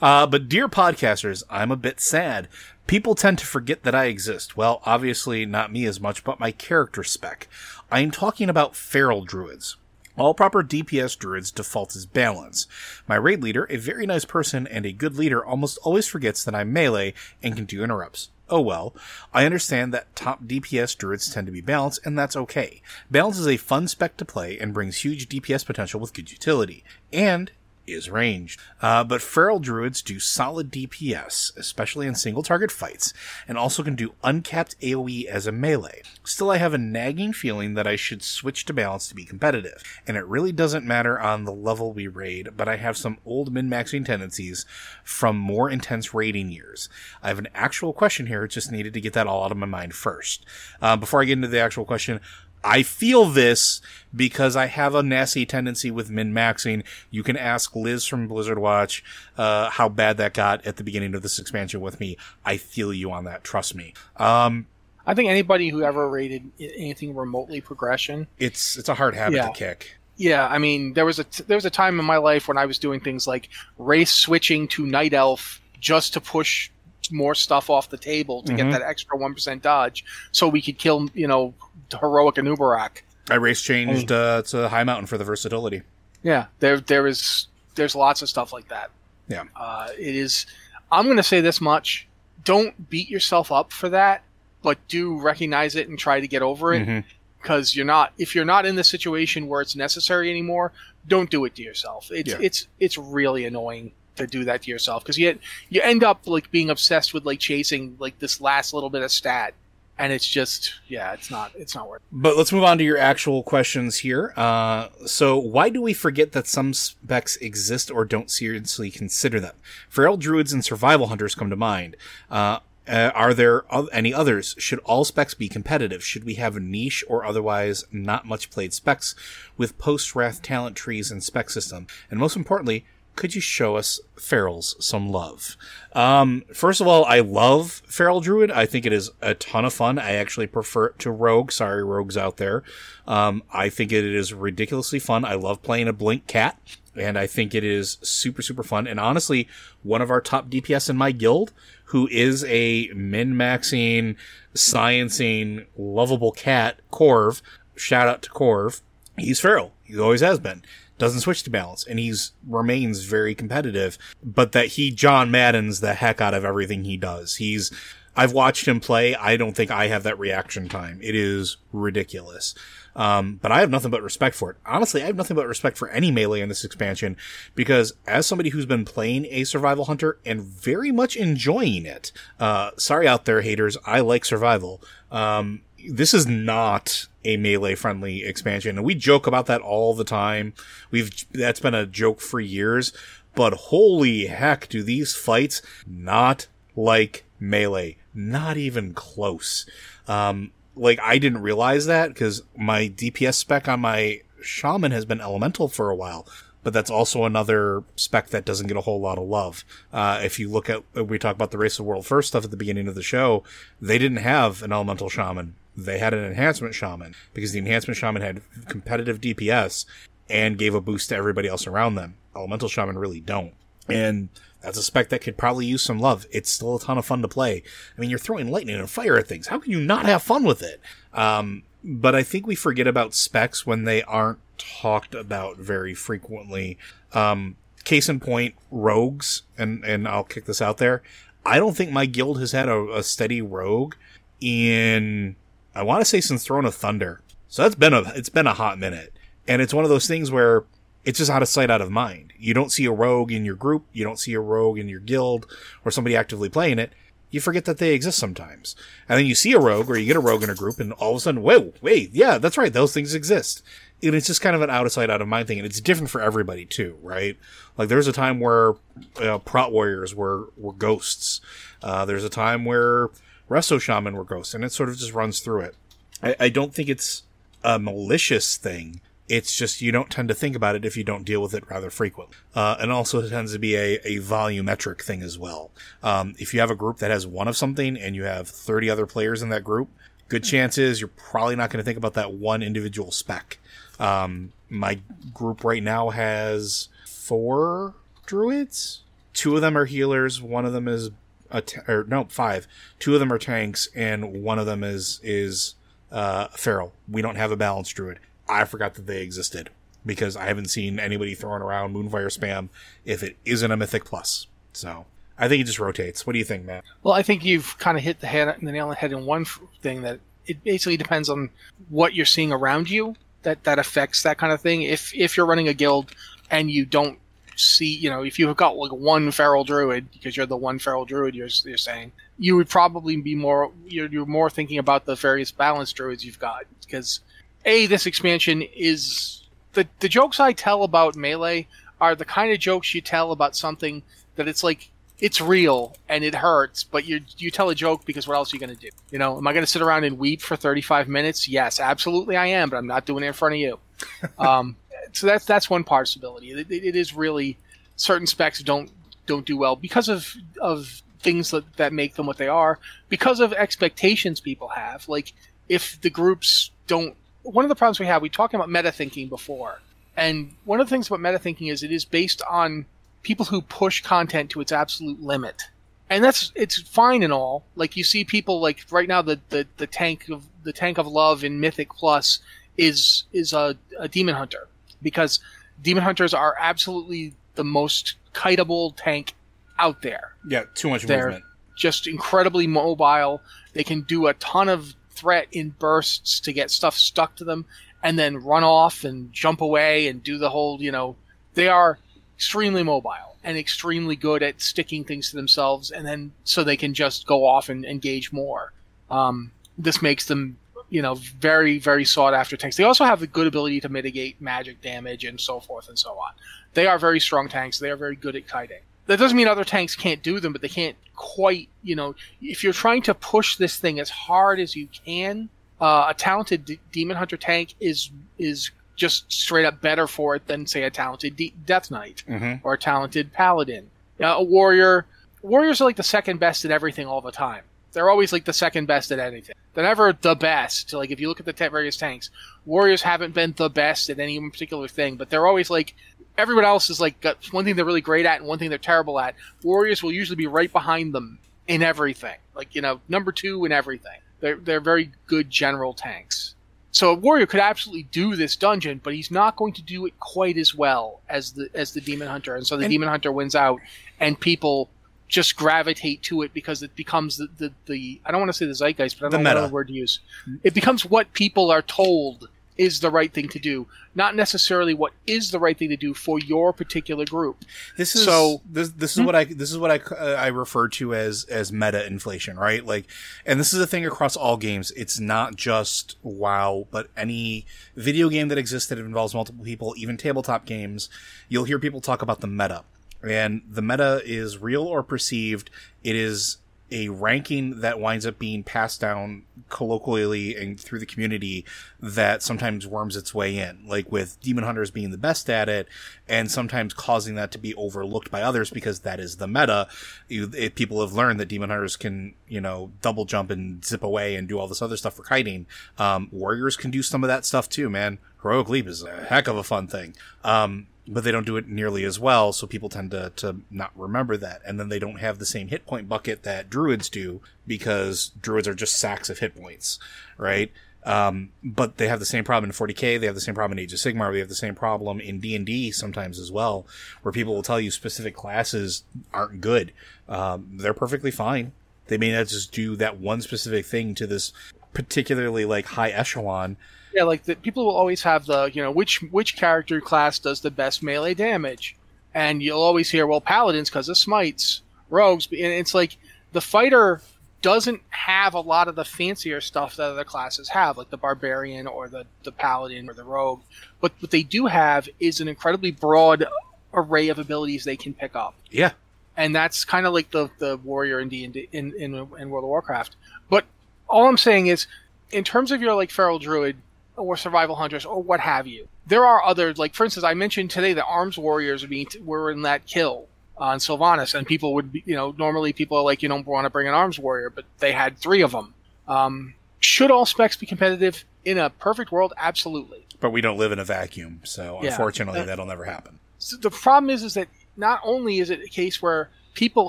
Uh, but dear podcasters, I'm a bit sad. People tend to forget that I exist. Well, obviously not me as much, but my character spec. I am talking about feral druids. All proper DPS druids default as balance. My raid leader, a very nice person and a good leader, almost always forgets that I'm melee and can do interrupts. Oh well. I understand that top DPS druids tend to be balanced, and that's okay. Balance is a fun spec to play and brings huge DPS potential with good utility. And is ranged. Uh, but feral druids do solid DPS, especially in single target fights, and also can do uncapped AoE as a melee. Still, I have a nagging feeling that I should switch to balance to be competitive, and it really doesn't matter on the level we raid, but I have some old min-maxing tendencies from more intense raiding years. I have an actual question here, just needed to get that all out of my mind first. Uh, before I get into the actual question, I feel this because I have a nasty tendency with min maxing. You can ask Liz from Blizzard Watch uh, how bad that got at the beginning of this expansion with me. I feel you on that. Trust me. Um, I think anybody who ever rated anything remotely progression, it's it's a hard habit Yeah. to kick. yeah, I mean, there was a t- there was a time in my life when I was doing things like race switching to night elf just to push more stuff off the table to Mhm. get that extra one percent dodge, so we could kill you know heroic Anub'arak. I race changed uh, to Highmountain for the versatility. Yeah, there there is there's lots of stuff like that. Yeah. Uh, it is. I'm going to say this much: don't beat yourself up for that, but do recognize it and try to get over it. Mhm. Because you're not, if you're not in the situation where it's necessary anymore, don't do it to yourself. It's Yeah. it's it's really annoying to do that to yourself because you you end up like being obsessed with like chasing like this last little bit of stat, and it's just yeah, it's not it's not worth. it. But let's move on to your actual questions here. Uh, so, why do we forget that some specs exist or don't seriously consider them? Feral druids and survival hunters come to mind. Uh, uh, are there any others? Should all specs be competitive? Should we have niche or otherwise not much played specs with post wrath talent trees and spec system? And most importantly, could you show us ferals some love? Um, first of all, I love feral druid. I think it is a ton of fun. I actually prefer it to rogue. Sorry, rogues out there. Um, I think it is ridiculously fun. I love playing a blink cat, and I think it is super super fun. And honestly, one of our top DPS in my guild, who is a min maxing, sciencing, lovable cat, Corv. Shout out to Corv. He's feral. He always has been doesn't switch to balance and he's remains very competitive but that he john maddens the heck out of everything he does. He's i've watched him play i don't think i have that reaction time. It is ridiculous. Um, but i have nothing but respect for it. Honestly i have nothing but respect for any melee in this expansion because as somebody who's been playing a survival hunter and very much enjoying it uh, sorry out there haters i like survival um, this is not a melee friendly expansion and we joke about that all the time we've that's been a joke for years but holy heck do these fights not like melee not even close um like i didn't realize that because my dps spec on my shaman has been elemental for a while but that's also another spec that doesn't get a whole lot of love. Uh, if you look at, we talk about the Race of World First stuff at the beginning of the show, they didn't have an elemental shaman. They had an enhancement shaman because the enhancement shaman had competitive DPS and gave a boost to everybody else around them. Elemental shaman really don't. And that's a spec that could probably use some love. It's still a ton of fun to play. I mean, you're throwing lightning and fire at things. How can you not have fun with it? Um, but I think we forget about specs when they aren't talked about very frequently. Um, case in point, rogues, and, and I'll kick this out there. I don't think my guild has had a, a steady rogue in, I want to say since Throne of Thunder. So that's been a, it's been a hot minute. And it's one of those things where it's just out of sight, out of mind. You don't see a rogue in your group. You don't see a rogue in your guild or somebody actively playing it. You forget that they exist sometimes. And then you see a rogue or you get a rogue in a group and all of a sudden, whoa, wait, yeah, that's right. Those things exist. and it's just kind of an out of sight, out of mind thing, and it's different for everybody too, right? Like there's a time where uh, prot warriors were were ghosts. Uh, there's a time where resto shaman were ghosts, and it sort of just runs through it. I, I don't think it's a malicious thing. It's just you don't tend to think about it if you don't deal with it rather frequently. Uh, and also it tends to be a, a volumetric thing as well. Um, if you have a group that has one of something and you have 30 other players in that group, good chances you're probably not going to think about that one individual spec. Um, my group right now has four druids. Two of them are healers. One of them is a t- or no five. Two of them are tanks, and one of them is is uh, feral. We don't have a balanced druid. I forgot that they existed because I haven't seen anybody throwing around Moonfire spam if it isn't a Mythic Plus. So I think it just rotates. What do you think, Matt? Well, I think you've kind of hit the head the nail on the head in one thing that it basically depends on what you're seeing around you that that affects that kind of thing. If if you're running a guild and you don't see, you know, if you've got like one feral druid because you're the one feral druid you're, you're saying, you would probably be more you're, you're more thinking about the various balanced druids you've got because a this expansion is the the jokes I tell about melee are the kind of jokes you tell about something that it's like it's real and it hurts, but you you tell a joke because what else are you going to do? You know, am I going to sit around and weep for 35 minutes? Yes, absolutely I am, but I'm not doing it in front of you. um, so that's that's one possibility. It, it is really certain specs don't don't do well because of of things that, that make them what they are, because of expectations people have. Like if the groups don't one of the problems we have, we talked about meta thinking before. And one of the things about meta thinking is it is based on people who push content to its absolute limit. And that's it's fine and all. Like you see people like right now the, the, the tank of the tank of love in Mythic Plus is is a, a demon hunter because demon hunters are absolutely the most kiteable tank out there. Yeah, too much They're movement. just incredibly mobile. They can do a ton of threat in bursts to get stuff stuck to them and then run off and jump away and do the whole, you know, they are extremely mobile and extremely good at sticking things to themselves and then so they can just go off and engage more. Um, this makes them, you know, very, very sought after tanks. They also have the good ability to mitigate magic damage and so forth and so on. They are very strong tanks. They are very good at kiting. That doesn't mean other tanks can't do them, but they can't quite, you know, if you're trying to push this thing as hard as you can, uh, a talented D- demon hunter tank is is just straight up better for it than say a talented D- death knight Mhm. or a talented paladin. Uh, a warrior warriors are like the second best at everything all the time. They're always like the second best at anything. They're never the best. Like if you look at the ta various tanks, warriors haven't been the best at any particular thing, but they're always like everyone else is like got one thing they're really great at and one thing they're terrible at. Warriors will usually be right behind them in everything. Like you know, number two in everything. They're they're very good general tanks. So a warrior could absolutely do this dungeon, but he's not going to do it quite as well as the as the demon hunter, and so the And- demon hunter wins out, and people just gravitate to it because it becomes the the, the I don't want to say the zeitgeist, but I The don't know what word to use. It becomes what people are told is the right thing to do, not necessarily what is the right thing to do for your particular group. This is So- this this is what I this is what I uh, I refer to as as meta inflation, right? Like, and this is a thing across all games. It's not just WoW, but any video game that exists that involves multiple people, even tabletop games. You'll hear people talk about the meta, and the meta is real or perceived. It is a ranking that winds up being passed down colloquially and through the community that sometimes worms its way in, like with Demon Hunters being the best at it, and sometimes causing that to be overlooked by others because that is the meta. You, it, people have learned that Demon Hunters can, you know, double jump and zip away and do all this other stuff for kiting. Um, warriors can do some of that stuff too, man. Heroic Leap is a heck of a fun thing. Um, but they don't do it nearly as well, so people tend to, to not remember that. And then they don't have the same hit point bucket that druids do, because druids are just sacks of hit points, right? Um, but they have the same problem in 40k, they have the same problem in Age of Sigmar, they have the same problem in D&D sometimes as well, where people will tell you specific classes aren't good. Um, they're perfectly fine. They may not just do that one specific thing to this particularly like high echelon, Yeah, like the, people will always have the you know which which character class does the best melee damage, and you'll always hear well paladins because of smites, rogues, and it's like the fighter doesn't have a lot of the fancier stuff that other classes have, like the barbarian or the, the paladin or the rogue. But what they do have is an incredibly broad array of abilities they can pick up. Yeah. And that's kind of like the, the warrior in, D in, in, in World of Warcraft. But all I'm saying is, in terms of your like feral druid or survival hunters or what have you, there are other like for instance, I mentioned today that arms warriors were in that kill on Sylvanas, and people would be, you know normally people are like you don't want to bring an arms warrior, but they had three of them. Um, should all specs be competitive in a perfect world? Absolutely. But we don't live in a vacuum, so yeah. unfortunately, uh, that'll never happen. So the problem is, is that not only is it a case where people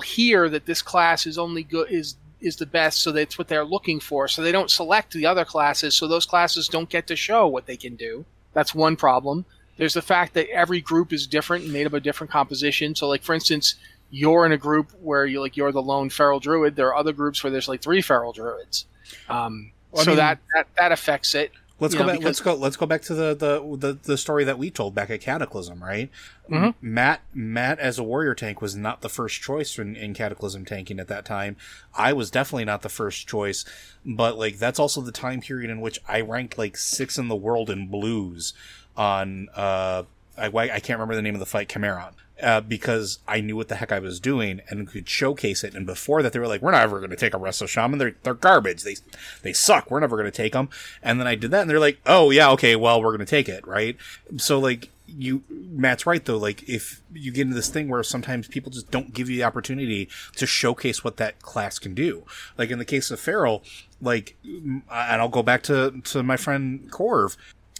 hear that this class is only good is is the best, so that's what they're looking for. So they don't select the other classes, so those classes don't get to show what they can do. That's one problem. There's the fact that every group is different and made up of a different composition. So, like for instance, you're in a group where you like you're the lone feral druid. There are other groups where there's like three feral druids. Um, well, so mean, that, that that affects it. Let's go know, back. Because... Let's go. Let's go back to the, the, the the story that we told back at Cataclysm, right? Mm-hmm. Matt Matt as a warrior tank was not the first choice in, in Cataclysm tanking at that time. I was definitely not the first choice, but like that's also the time period in which I ranked like six in the world in blues on uh I, I can't remember the name of the fight, Cameron uh, because I knew what the heck I was doing and could showcase it. And before that, they were like, "We're not ever going to take a Resto Shaman. They're they're garbage. They they suck. We're never going to take them." And then I did that, and they're like, "Oh yeah, okay, well we're going to take it, right?" So like you Matt's right though like if you get into this thing where sometimes people just don't give you the opportunity to showcase what that class can do like in the case of Feral like and I'll go back to to my friend Corv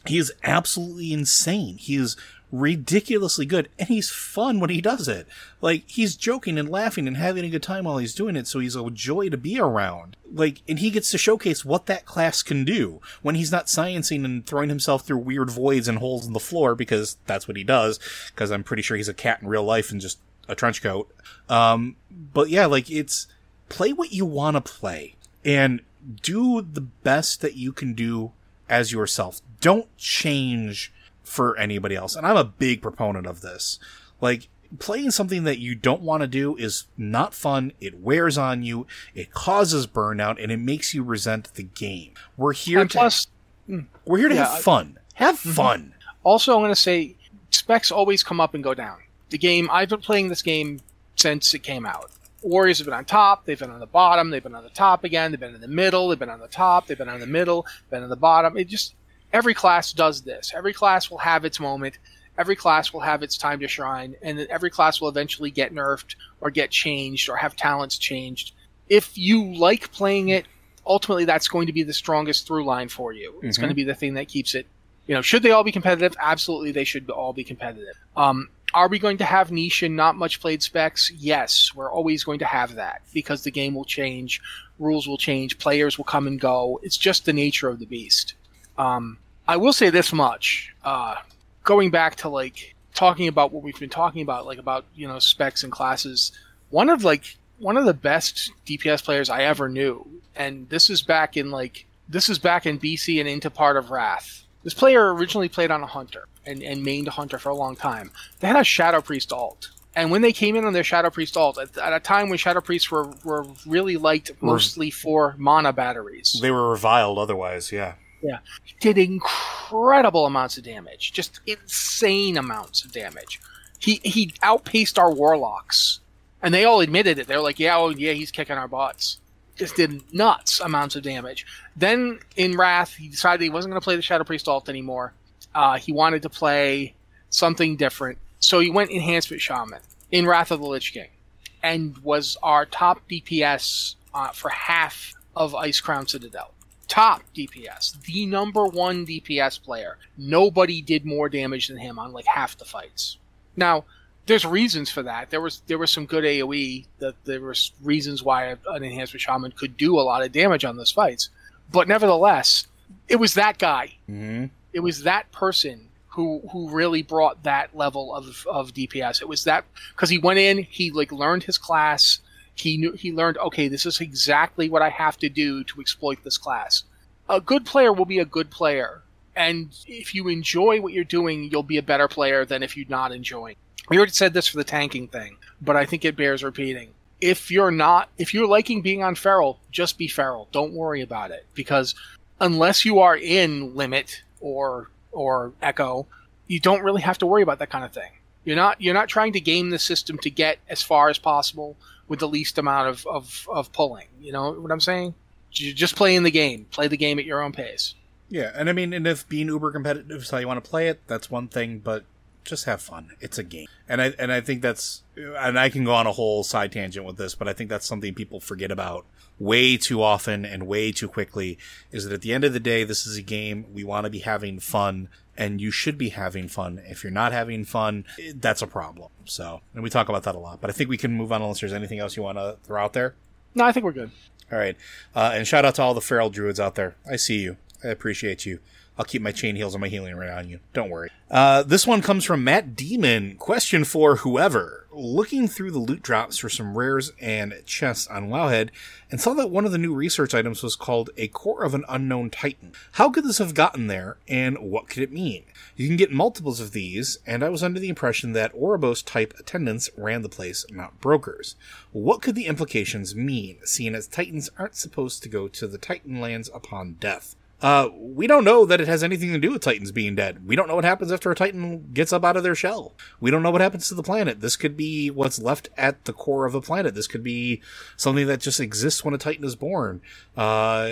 he is absolutely insane he is ridiculously good and he's fun when he does it. Like he's joking and laughing and having a good time while he's doing it, so he's a joy to be around. Like and he gets to showcase what that class can do when he's not sciencing and throwing himself through weird voids and holes in the floor because that's what he does because I'm pretty sure he's a cat in real life and just a trench coat. Um but yeah, like it's play what you want to play and do the best that you can do as yourself. Don't change for anybody else. And I'm a big proponent of this. Like, playing something that you don't want to do is not fun. It wears on you. It causes burnout and it makes you resent the game. We're here and to, plus, hmm. we're here to yeah, have fun. Have mm-hmm. fun. Also, I'm going to say specs always come up and go down. The game, I've been playing this game since it came out. Warriors have been on top, they've been on the bottom, they've been on the top again, they've been in the middle, they've been on the top, they've been on the middle, been on the bottom. It just every class does this. Every class will have its moment. Every class will have its time to shine, and then every class will eventually get nerfed or get changed or have talents changed. If you like playing it, ultimately that's going to be the strongest through line for you. It's mm-hmm. going to be the thing that keeps it. You know, should they all be competitive? Absolutely, they should all be competitive. Um, are we going to have niche and not much played specs? Yes, we're always going to have that because the game will change, rules will change, players will come and go. It's just the nature of the beast. Um, I will say this much. Uh, going back to like talking about what we've been talking about, like about you know specs and classes. One of like one of the best DPS players I ever knew, and this is back in like this is back in BC and into part of Wrath. This player originally played on a hunter and, and mained a hunter for a long time. They had a Shadow Priest alt. And when they came in on their Shadow Priest alt, at, at a time when Shadow Priests were, were really liked mostly for mana batteries. They were reviled otherwise, yeah. Yeah. Did incredible amounts of damage. Just insane amounts of damage. He he outpaced our warlocks. And they all admitted it. They're like, yeah, oh yeah, he's kicking our butts. Just did nuts amounts of damage. Then in Wrath, he decided he wasn't going to play the Shadow Priest alt anymore. Uh, he wanted to play something different. So he went Enhancement Shaman in Wrath of the Lich King and was our top DPS uh, for half of Icecrown Citadel top DPS, the number one DPS player. Nobody did more damage than him on like half the fights. Now, there's reasons for that. There was there was some good AOE. That there was reasons why an enhancement shaman could do a lot of damage on those fights. But nevertheless, it was that guy. Mm-hmm. It was that person who who really brought that level of of DPS. It was that because he went in, he like learned his class he knew he learned okay this is exactly what i have to do to exploit this class a good player will be a good player and if you enjoy what you're doing you'll be a better player than if you're not enjoying we already said this for the tanking thing but i think it bears repeating if you're not, if you're liking being on feral, just be feral. Don't worry about it because unless you are in Limit or or Echo, you don't really have to worry about that kind of thing. You're not you're not trying to game the system to get as far as possible with the least amount of, of, of pulling. You know what I'm saying? Just playing the game. Play the game at your own pace. Yeah, and I mean, and if being uber competitive is how you want to play it, that's one thing. But just have fun. It's a game, and I and I think that's and I can go on a whole side tangent with this, but I think that's something people forget about way too often and way too quickly. Is that at the end of the day, this is a game. We want to be having fun, and you should be having fun. If you're not having fun, that's a problem. So, and we talk about that a lot. But I think we can move on unless there's anything else you want to throw out there. No, I think we're good. All right, uh, and shout out to all the feral druids out there. I see you. I appreciate you. I'll keep my chain heals and my healing right on you. Don't worry. Uh, this one comes from Matt Demon. Question for whoever. Looking through the loot drops for some rares and chests on Wowhead and saw that one of the new research items was called a core of an unknown titan. How could this have gotten there and what could it mean? You can get multiples of these, and I was under the impression that Oribos type attendants ran the place, not brokers. What could the implications mean, seeing as titans aren't supposed to go to the titan lands upon death? Uh, we don't know that it has anything to do with Titans being dead. We don't know what happens after a Titan gets up out of their shell. We don't know what happens to the planet. This could be what's left at the core of the planet. This could be something that just exists when a Titan is born. Uh,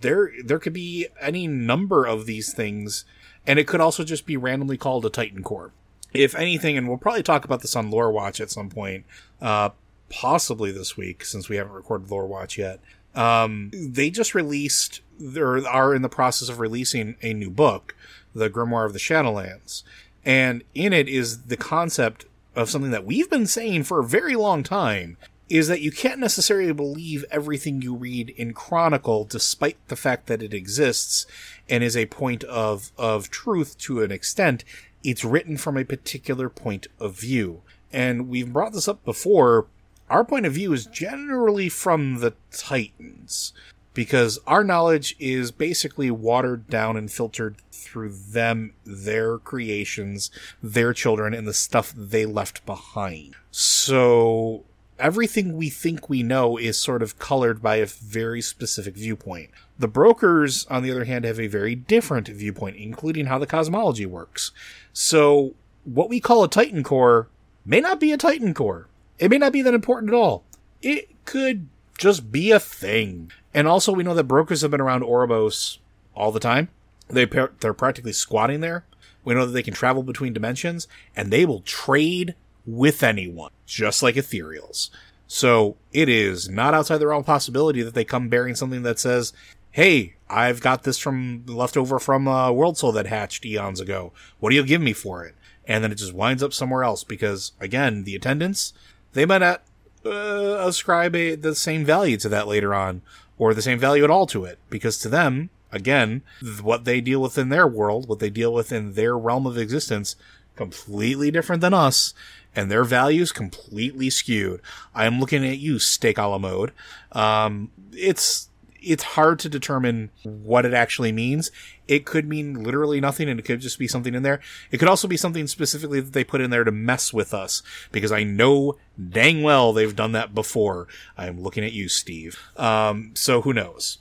there, there could be any number of these things, and it could also just be randomly called a Titan core. If anything, and we'll probably talk about this on Lore Watch at some point, uh, possibly this week, since we haven't recorded Lore Watch yet. Um, they just released or are in the process of releasing a new book, The Grimoire of the Shadowlands. And in it is the concept of something that we've been saying for a very long time is that you can't necessarily believe everything you read in Chronicle despite the fact that it exists and is a point of, of truth to an extent. It's written from a particular point of view. And we've brought this up before. Our point of view is generally from the Titans because our knowledge is basically watered down and filtered through them, their creations, their children, and the stuff they left behind. So everything we think we know is sort of colored by a very specific viewpoint. The brokers, on the other hand, have a very different viewpoint, including how the cosmology works. So what we call a Titan core may not be a Titan core. It may not be that important at all. It could just be a thing. And also, we know that brokers have been around Oribos all the time. They they're practically squatting there. We know that they can travel between dimensions, and they will trade with anyone, just like ethereals. So it is not outside the realm of possibility that they come bearing something that says, "Hey, I've got this from leftover from a world soul that hatched eons ago. What do you give me for it?" And then it just winds up somewhere else because, again, the attendants they might not uh, ascribe a, the same value to that later on, or the same value at all to it, because to them, again, what they deal with in their world, what they deal with in their realm of existence, completely different than us, and their values completely skewed. I am looking at you, steak a la mode. Um, it's it's hard to determine what it actually means. It could mean literally nothing and it could just be something in there. It could also be something specifically that they put in there to mess with us because I know dang well they've done that before. I'm looking at you, Steve. Um, so who knows?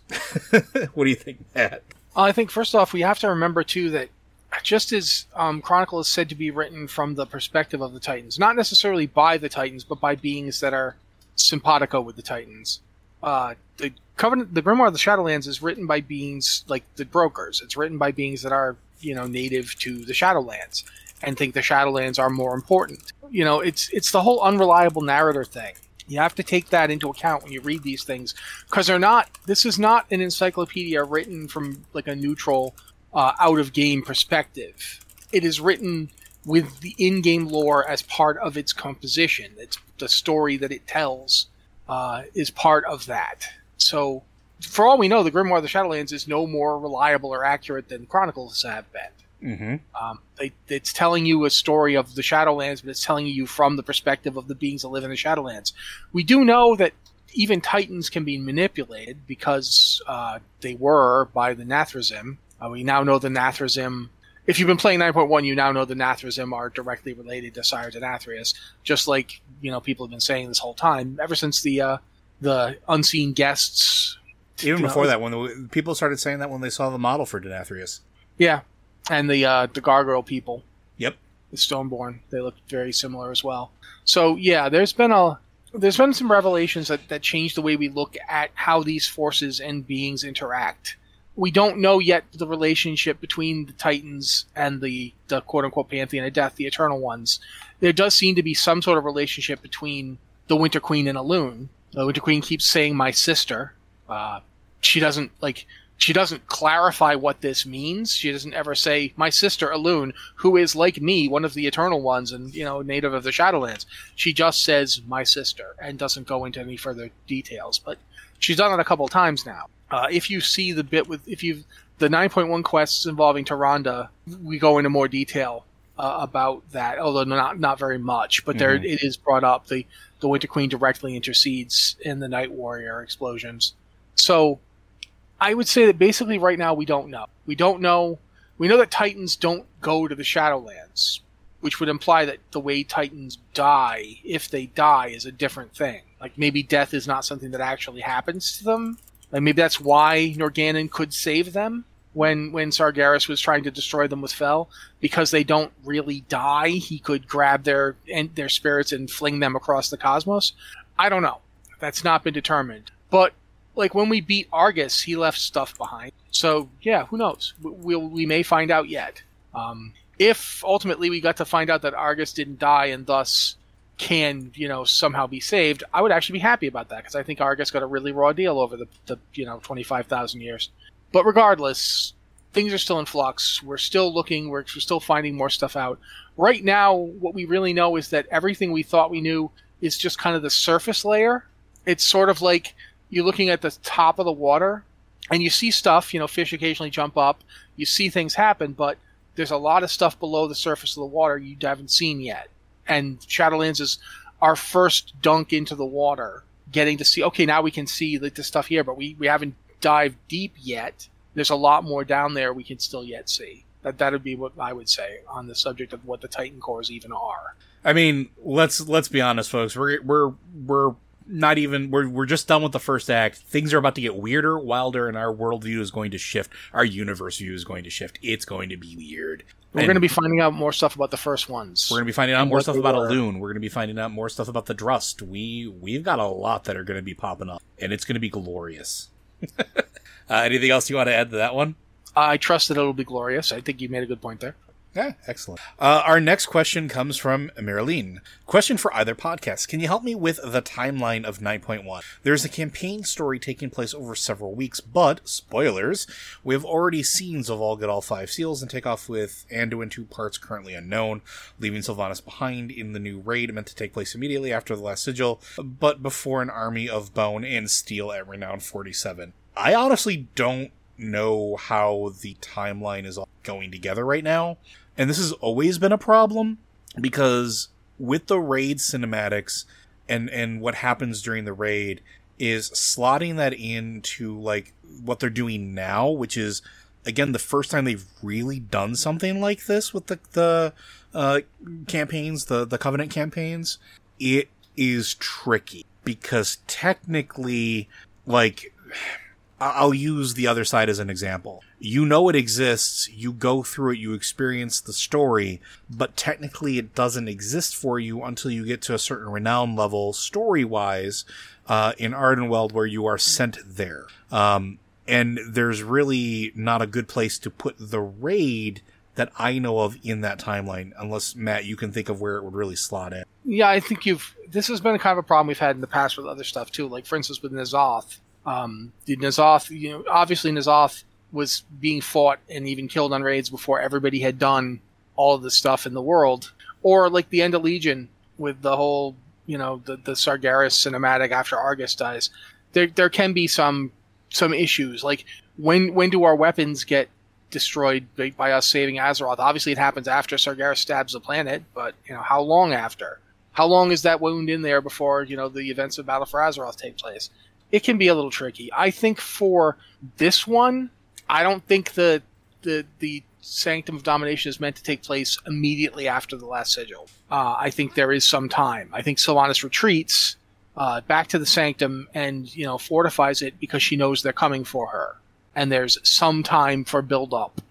what do you think, Matt? I think first off, we have to remember too that just as um, Chronicle is said to be written from the perspective of the Titans, not necessarily by the Titans, but by beings that are simpatico with the Titans. Uh, the Covenant, the Grimoire of the Shadowlands is written by beings like the brokers. It's written by beings that are, you know, native to the Shadowlands and think the Shadowlands are more important. You know, it's it's the whole unreliable narrator thing. You have to take that into account when you read these things because they're not. This is not an encyclopedia written from like a neutral, uh, out of game perspective. It is written with the in-game lore as part of its composition. It's the story that it tells uh, is part of that. So, for all we know, the Grimoire of the Shadowlands is no more reliable or accurate than Chronicles have been. Mm-hmm. Um, they, it's telling you a story of the Shadowlands, but it's telling you from the perspective of the beings that live in the Shadowlands. We do know that even Titans can be manipulated because uh, they were by the Nathrezim. Uh, we now know the Nathrezim if you've been playing 9.1, you now know the Nathrezim are directly related to Sire Denathrius, just like you know people have been saying this whole time, ever since the uh, the unseen guests. Even before know, that, when the, people started saying that when they saw the model for Denathrius. yeah, and the uh, the Gargoyle people, Yep. the Stoneborn, they looked very similar as well. So yeah, there's been a there's been some revelations that, that change the way we look at how these forces and beings interact. We don't know yet the relationship between the Titans and the, the quote unquote Pantheon of Death, the Eternal Ones. There does seem to be some sort of relationship between the Winter Queen and Elune. The Winter Queen keeps saying my sister. Uh, she doesn't like she doesn't clarify what this means. She doesn't ever say my sister Elune, who is like me, one of the Eternal Ones, and you know, native of the Shadowlands. She just says my sister and doesn't go into any further details. But she's done it a couple times now. Uh, if you see the bit with if you the 9.1 quests involving Tyrande, we go into more detail uh, about that, although not not very much. But there it is brought up. The the Winter Queen directly intercedes in the Night Warrior explosions. So I would say that basically right now we don't know. We don't know. We know that Titans don't go to the Shadowlands, which would imply that the way Titans die, if they die, is a different thing. Like maybe death is not something that actually happens to them. Like maybe that's why Norgannon could save them when when Sargeras was trying to destroy them with Fel, because they don't really die. He could grab their and their spirits and fling them across the cosmos. I don't know. That's not been determined. But like when we beat Argus, he left stuff behind. So yeah, who knows? We we'll, we may find out yet. Um, if ultimately we got to find out that Argus didn't die and thus can you know somehow be saved, I would actually be happy about that because I think Argus got a really raw deal over the, the you know twenty five thousand years. But regardless, things are still in flux. We're still looking. We're, we're still finding more stuff out. Right now, what we really know is that everything we thought we knew is just kind of the surface layer. It's sort of like you're looking at the top of the water and you see stuff, you know, fish occasionally jump up, you see things happen, but there's a lot of stuff below the surface of the water you haven't seen yet. And Shadowlands is our first dunk into the water, getting to see, okay, now we can see the, the stuff here, but we, we haven't dived deep yet. There's a lot more down there we can still yet see. That that would be what I would say on the subject of what the Titan cores even are. I mean, let's let's be honest, folks. We're we're we're not even we're we're just done with the first act. Things are about to get weirder, wilder, and our worldview is going to shift. Our universe view is going to shift. It's going to be weird. We're going to be finding out more stuff about the first ones. We're going to be finding out more stuff about Elune. We're going to be finding out more stuff about the Drust. We we've got a lot that are going to be popping up, and it's going to be glorious. uh, anything else you want to add to that one? I trust that it'll be glorious. I think you made a good point there. Yeah, excellent. Uh, our next question comes from Marilyn. Question for either podcast. Can you help me with the timeline of 9.1? There's a campaign story taking place over several weeks, but, spoilers, we have already seen Zovaal get all five seals and take off with Anduin two parts currently unknown, leaving Sylvanas behind in the new raid meant to take place immediately after the last sigil, but before an army of bone and steel at Renown 47. I honestly don't know how the timeline is all going together right now. And this has always been a problem because with the raid cinematics and and what happens during the raid is slotting that into like what they're doing now, which is again the first time they've really done something like this with the the uh, campaigns, the the covenant campaigns. It is tricky because technically, like I'll use the other side as an example. You know it exists, you go through it, you experience the story, but technically it doesn't exist for you until you get to a certain renown level story wise uh, in Ardenweld where you are sent there. Um, and there's really not a good place to put the raid that I know of in that timeline, unless Matt, you can think of where it would really slot in. Yeah, I think you've. This has been kind of a problem we've had in the past with other stuff too. Like for instance, with N'Zoth, um, the N'Zoth. You know, obviously N'Zoth was being fought and even killed on raids before everybody had done all of the stuff in the world. Or like the End of Legion with the whole, you know, the the Sargeras cinematic after Argus dies. There there can be some some issues. Like when when do our weapons get destroyed by, by us saving Azeroth? Obviously, it happens after Sargeras stabs the planet, but you know how long after? How long is that wound in there before you know the events of Battle for Azeroth take place? It can be a little tricky. I think for this one, I don't think the the the Sanctum of Domination is meant to take place immediately after the last sigil. Uh, I think there is some time. I think Sylvanas retreats uh, back to the Sanctum and you know fortifies it because she knows they're coming for her, and there's some time for build up.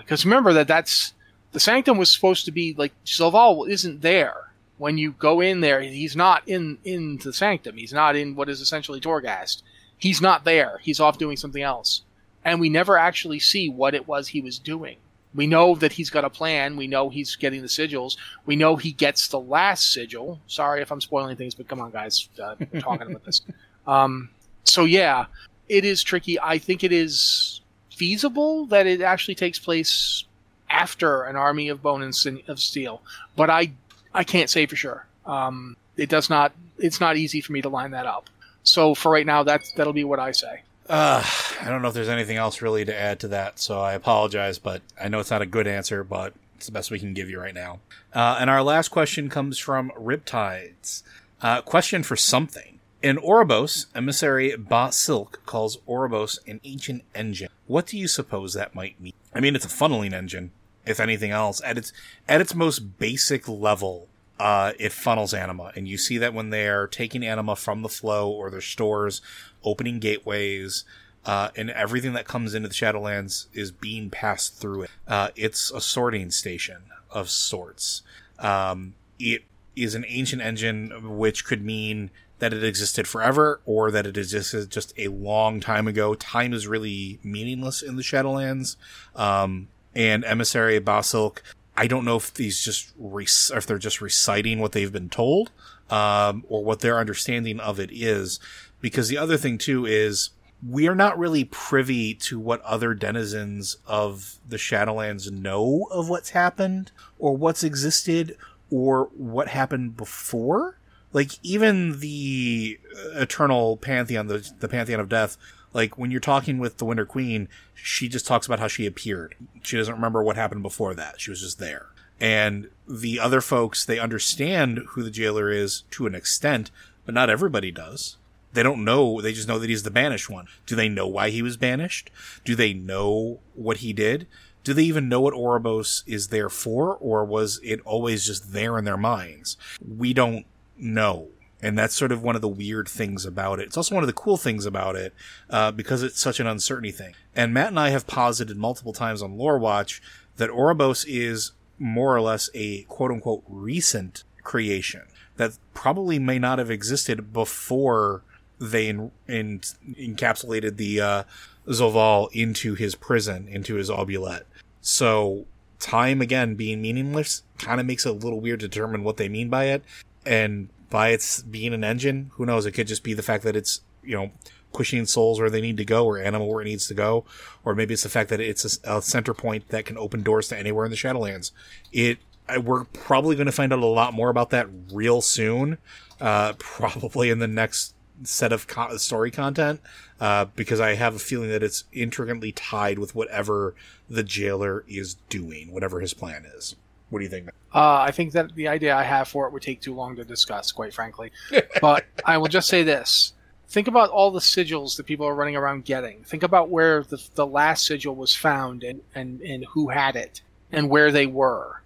Because remember that that's the Sanctum was supposed to be like Zovaal isn't there when you go in there. He's not in in the Sanctum. He's not in what is essentially Torghast. He's not there. He's off doing something else and we never actually see what it was he was doing. We know that he's got a plan. We know he's getting the sigils. We know he gets the last sigil. Sorry if I'm spoiling things, but come on, guys, uh, we're talking about this. Um, so yeah, it is tricky. I think it is feasible that it actually takes place after an army of bone and of steel, but I I can't say for sure. Um, it does not. It's not easy for me to line that up. So for right now, that's that'll be what I say. Uh, I don't know if there's anything else really to add to that, so I apologize, but I know it's not a good answer, but it's the best we can give you right now. Uh, and our last question comes from Riptides. Uh, question for something. In Oribos, emissary Ba Silk calls Oribos an ancient engine. What do you suppose that might mean? I mean, it's a funneling engine, if anything else. At its at its most basic level, uh, it funnels anima, and you see that when they're taking anima from the flow or their stores opening gateways, uh, and everything that comes into the Shadowlands is being passed through it. Uh, it's a sorting station of sorts. Um, it is an ancient engine, which could mean that it existed forever or that it existed just a long time ago. Time is really meaningless in the Shadowlands. Um, and Emissary Ba Silk, I don't know if these just rec- if they're just reciting what they've been told, um, or what their understanding of it is. Because the other thing too is we are not really privy to what other denizens of the Shadowlands know of what's happened or what's existed or what happened before. Like even the eternal pantheon, the, the pantheon of death, like when you're talking with the Winter Queen, she just talks about how she appeared. She doesn't remember what happened before that. She was just there. And the other folks, they understand who the jailer is to an extent, but not everybody does. They don't know. They just know that he's the banished one. Do they know why he was banished? Do they know what he did? Do they even know what Oribos is there for, or was it always just there in their minds? We don't know. And that's sort of one of the weird things about it. It's also one of the cool things about it, uh, because it's such an uncertainty thing. And Matt and I have posited multiple times on Lore Watch that Oribos is more or less a quote unquote recent creation that probably may not have existed before they in, in, encapsulated the uh, Zovaal into his prison, into his oubliette. So time again being meaningless kind of makes it a little weird to determine what they mean by it. And by its being an engine, who knows? It could just be the fact that it's you know pushing souls where they need to go or anima where it needs to go, or maybe it's the fact that it's a, a center point that can open doors to anywhere in the Shadowlands. It we're probably going to find out a lot more about that real soon, uh, probably in the next set of co- story content uh, because I have a feeling that it's intricately tied with whatever the jailer is doing, whatever his plan is. What do you think? Uh, I think that the idea I have for it would take too long to discuss, quite frankly. but I will just say this. Think about all the sigils that people are running around getting. Think about where the, the last sigil was found and, and, and who had it and where they were.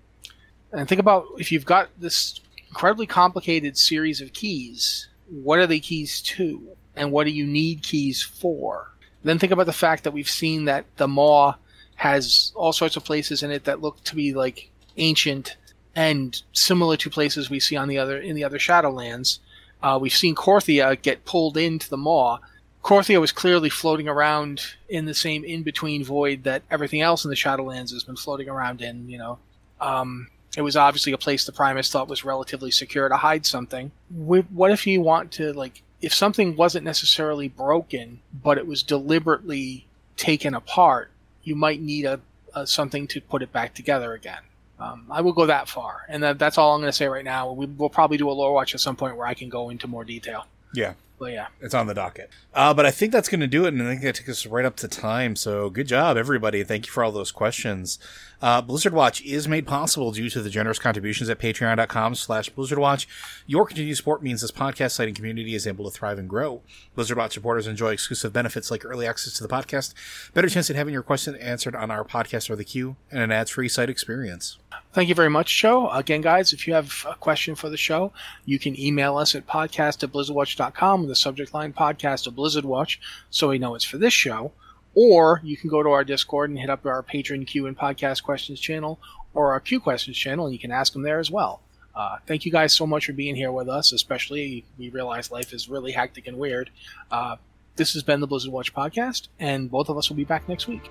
And think about if you've got this incredibly complicated series of keys what are the keys to and what do you need keys for then think about the fact that we've seen that the maw has all sorts of places in it that look to be like ancient and similar to places we see on the other in the other shadowlands uh, we've seen Korthia get pulled into the maw Korthia was clearly floating around in the same in-between void that everything else in the Shadowlands has been floating around in. You know, um, it was obviously a place the Primus thought was relatively secure to hide something. What if you want to, like, if something wasn't necessarily broken, but it was deliberately taken apart, you might need a, a something to put it back together again. Um, I will go that far, and that, that's all I'm going to say right now. We, will probably do a lore watch at some point where I can go into more detail. Yeah, but yeah, it's on the docket. Uh, but I think that's going to do it, and I think that takes us right up to time. So good job, everybody. Thank you for all those questions. Uh, Blizzard Watch is made possible due to the generous contributions at patreon.com slash Blizzard Watch. Your continued support means this podcast site and community is able to thrive and grow. Blizzard Watch supporters enjoy exclusive benefits like early access to the podcast, better chance at having your question answered on our podcast or the queue, and an ads-free site experience. Thank you very much, Joe. Again, guys, if you have a question for the show, you can email us at podcast at blizzardwatch.com with the subject line podcast of Blizzard Watch so we know it's for this show. Or you can go to our Discord and hit up our Patreon Q and Podcast Questions channel or our Q Questions channel, and you can ask them there as well. Uh, thank you guys so much for being here with us, especially we realize life is really hectic and weird. Uh, this has been the Blizzard Watch podcast, and both of us will be back next week.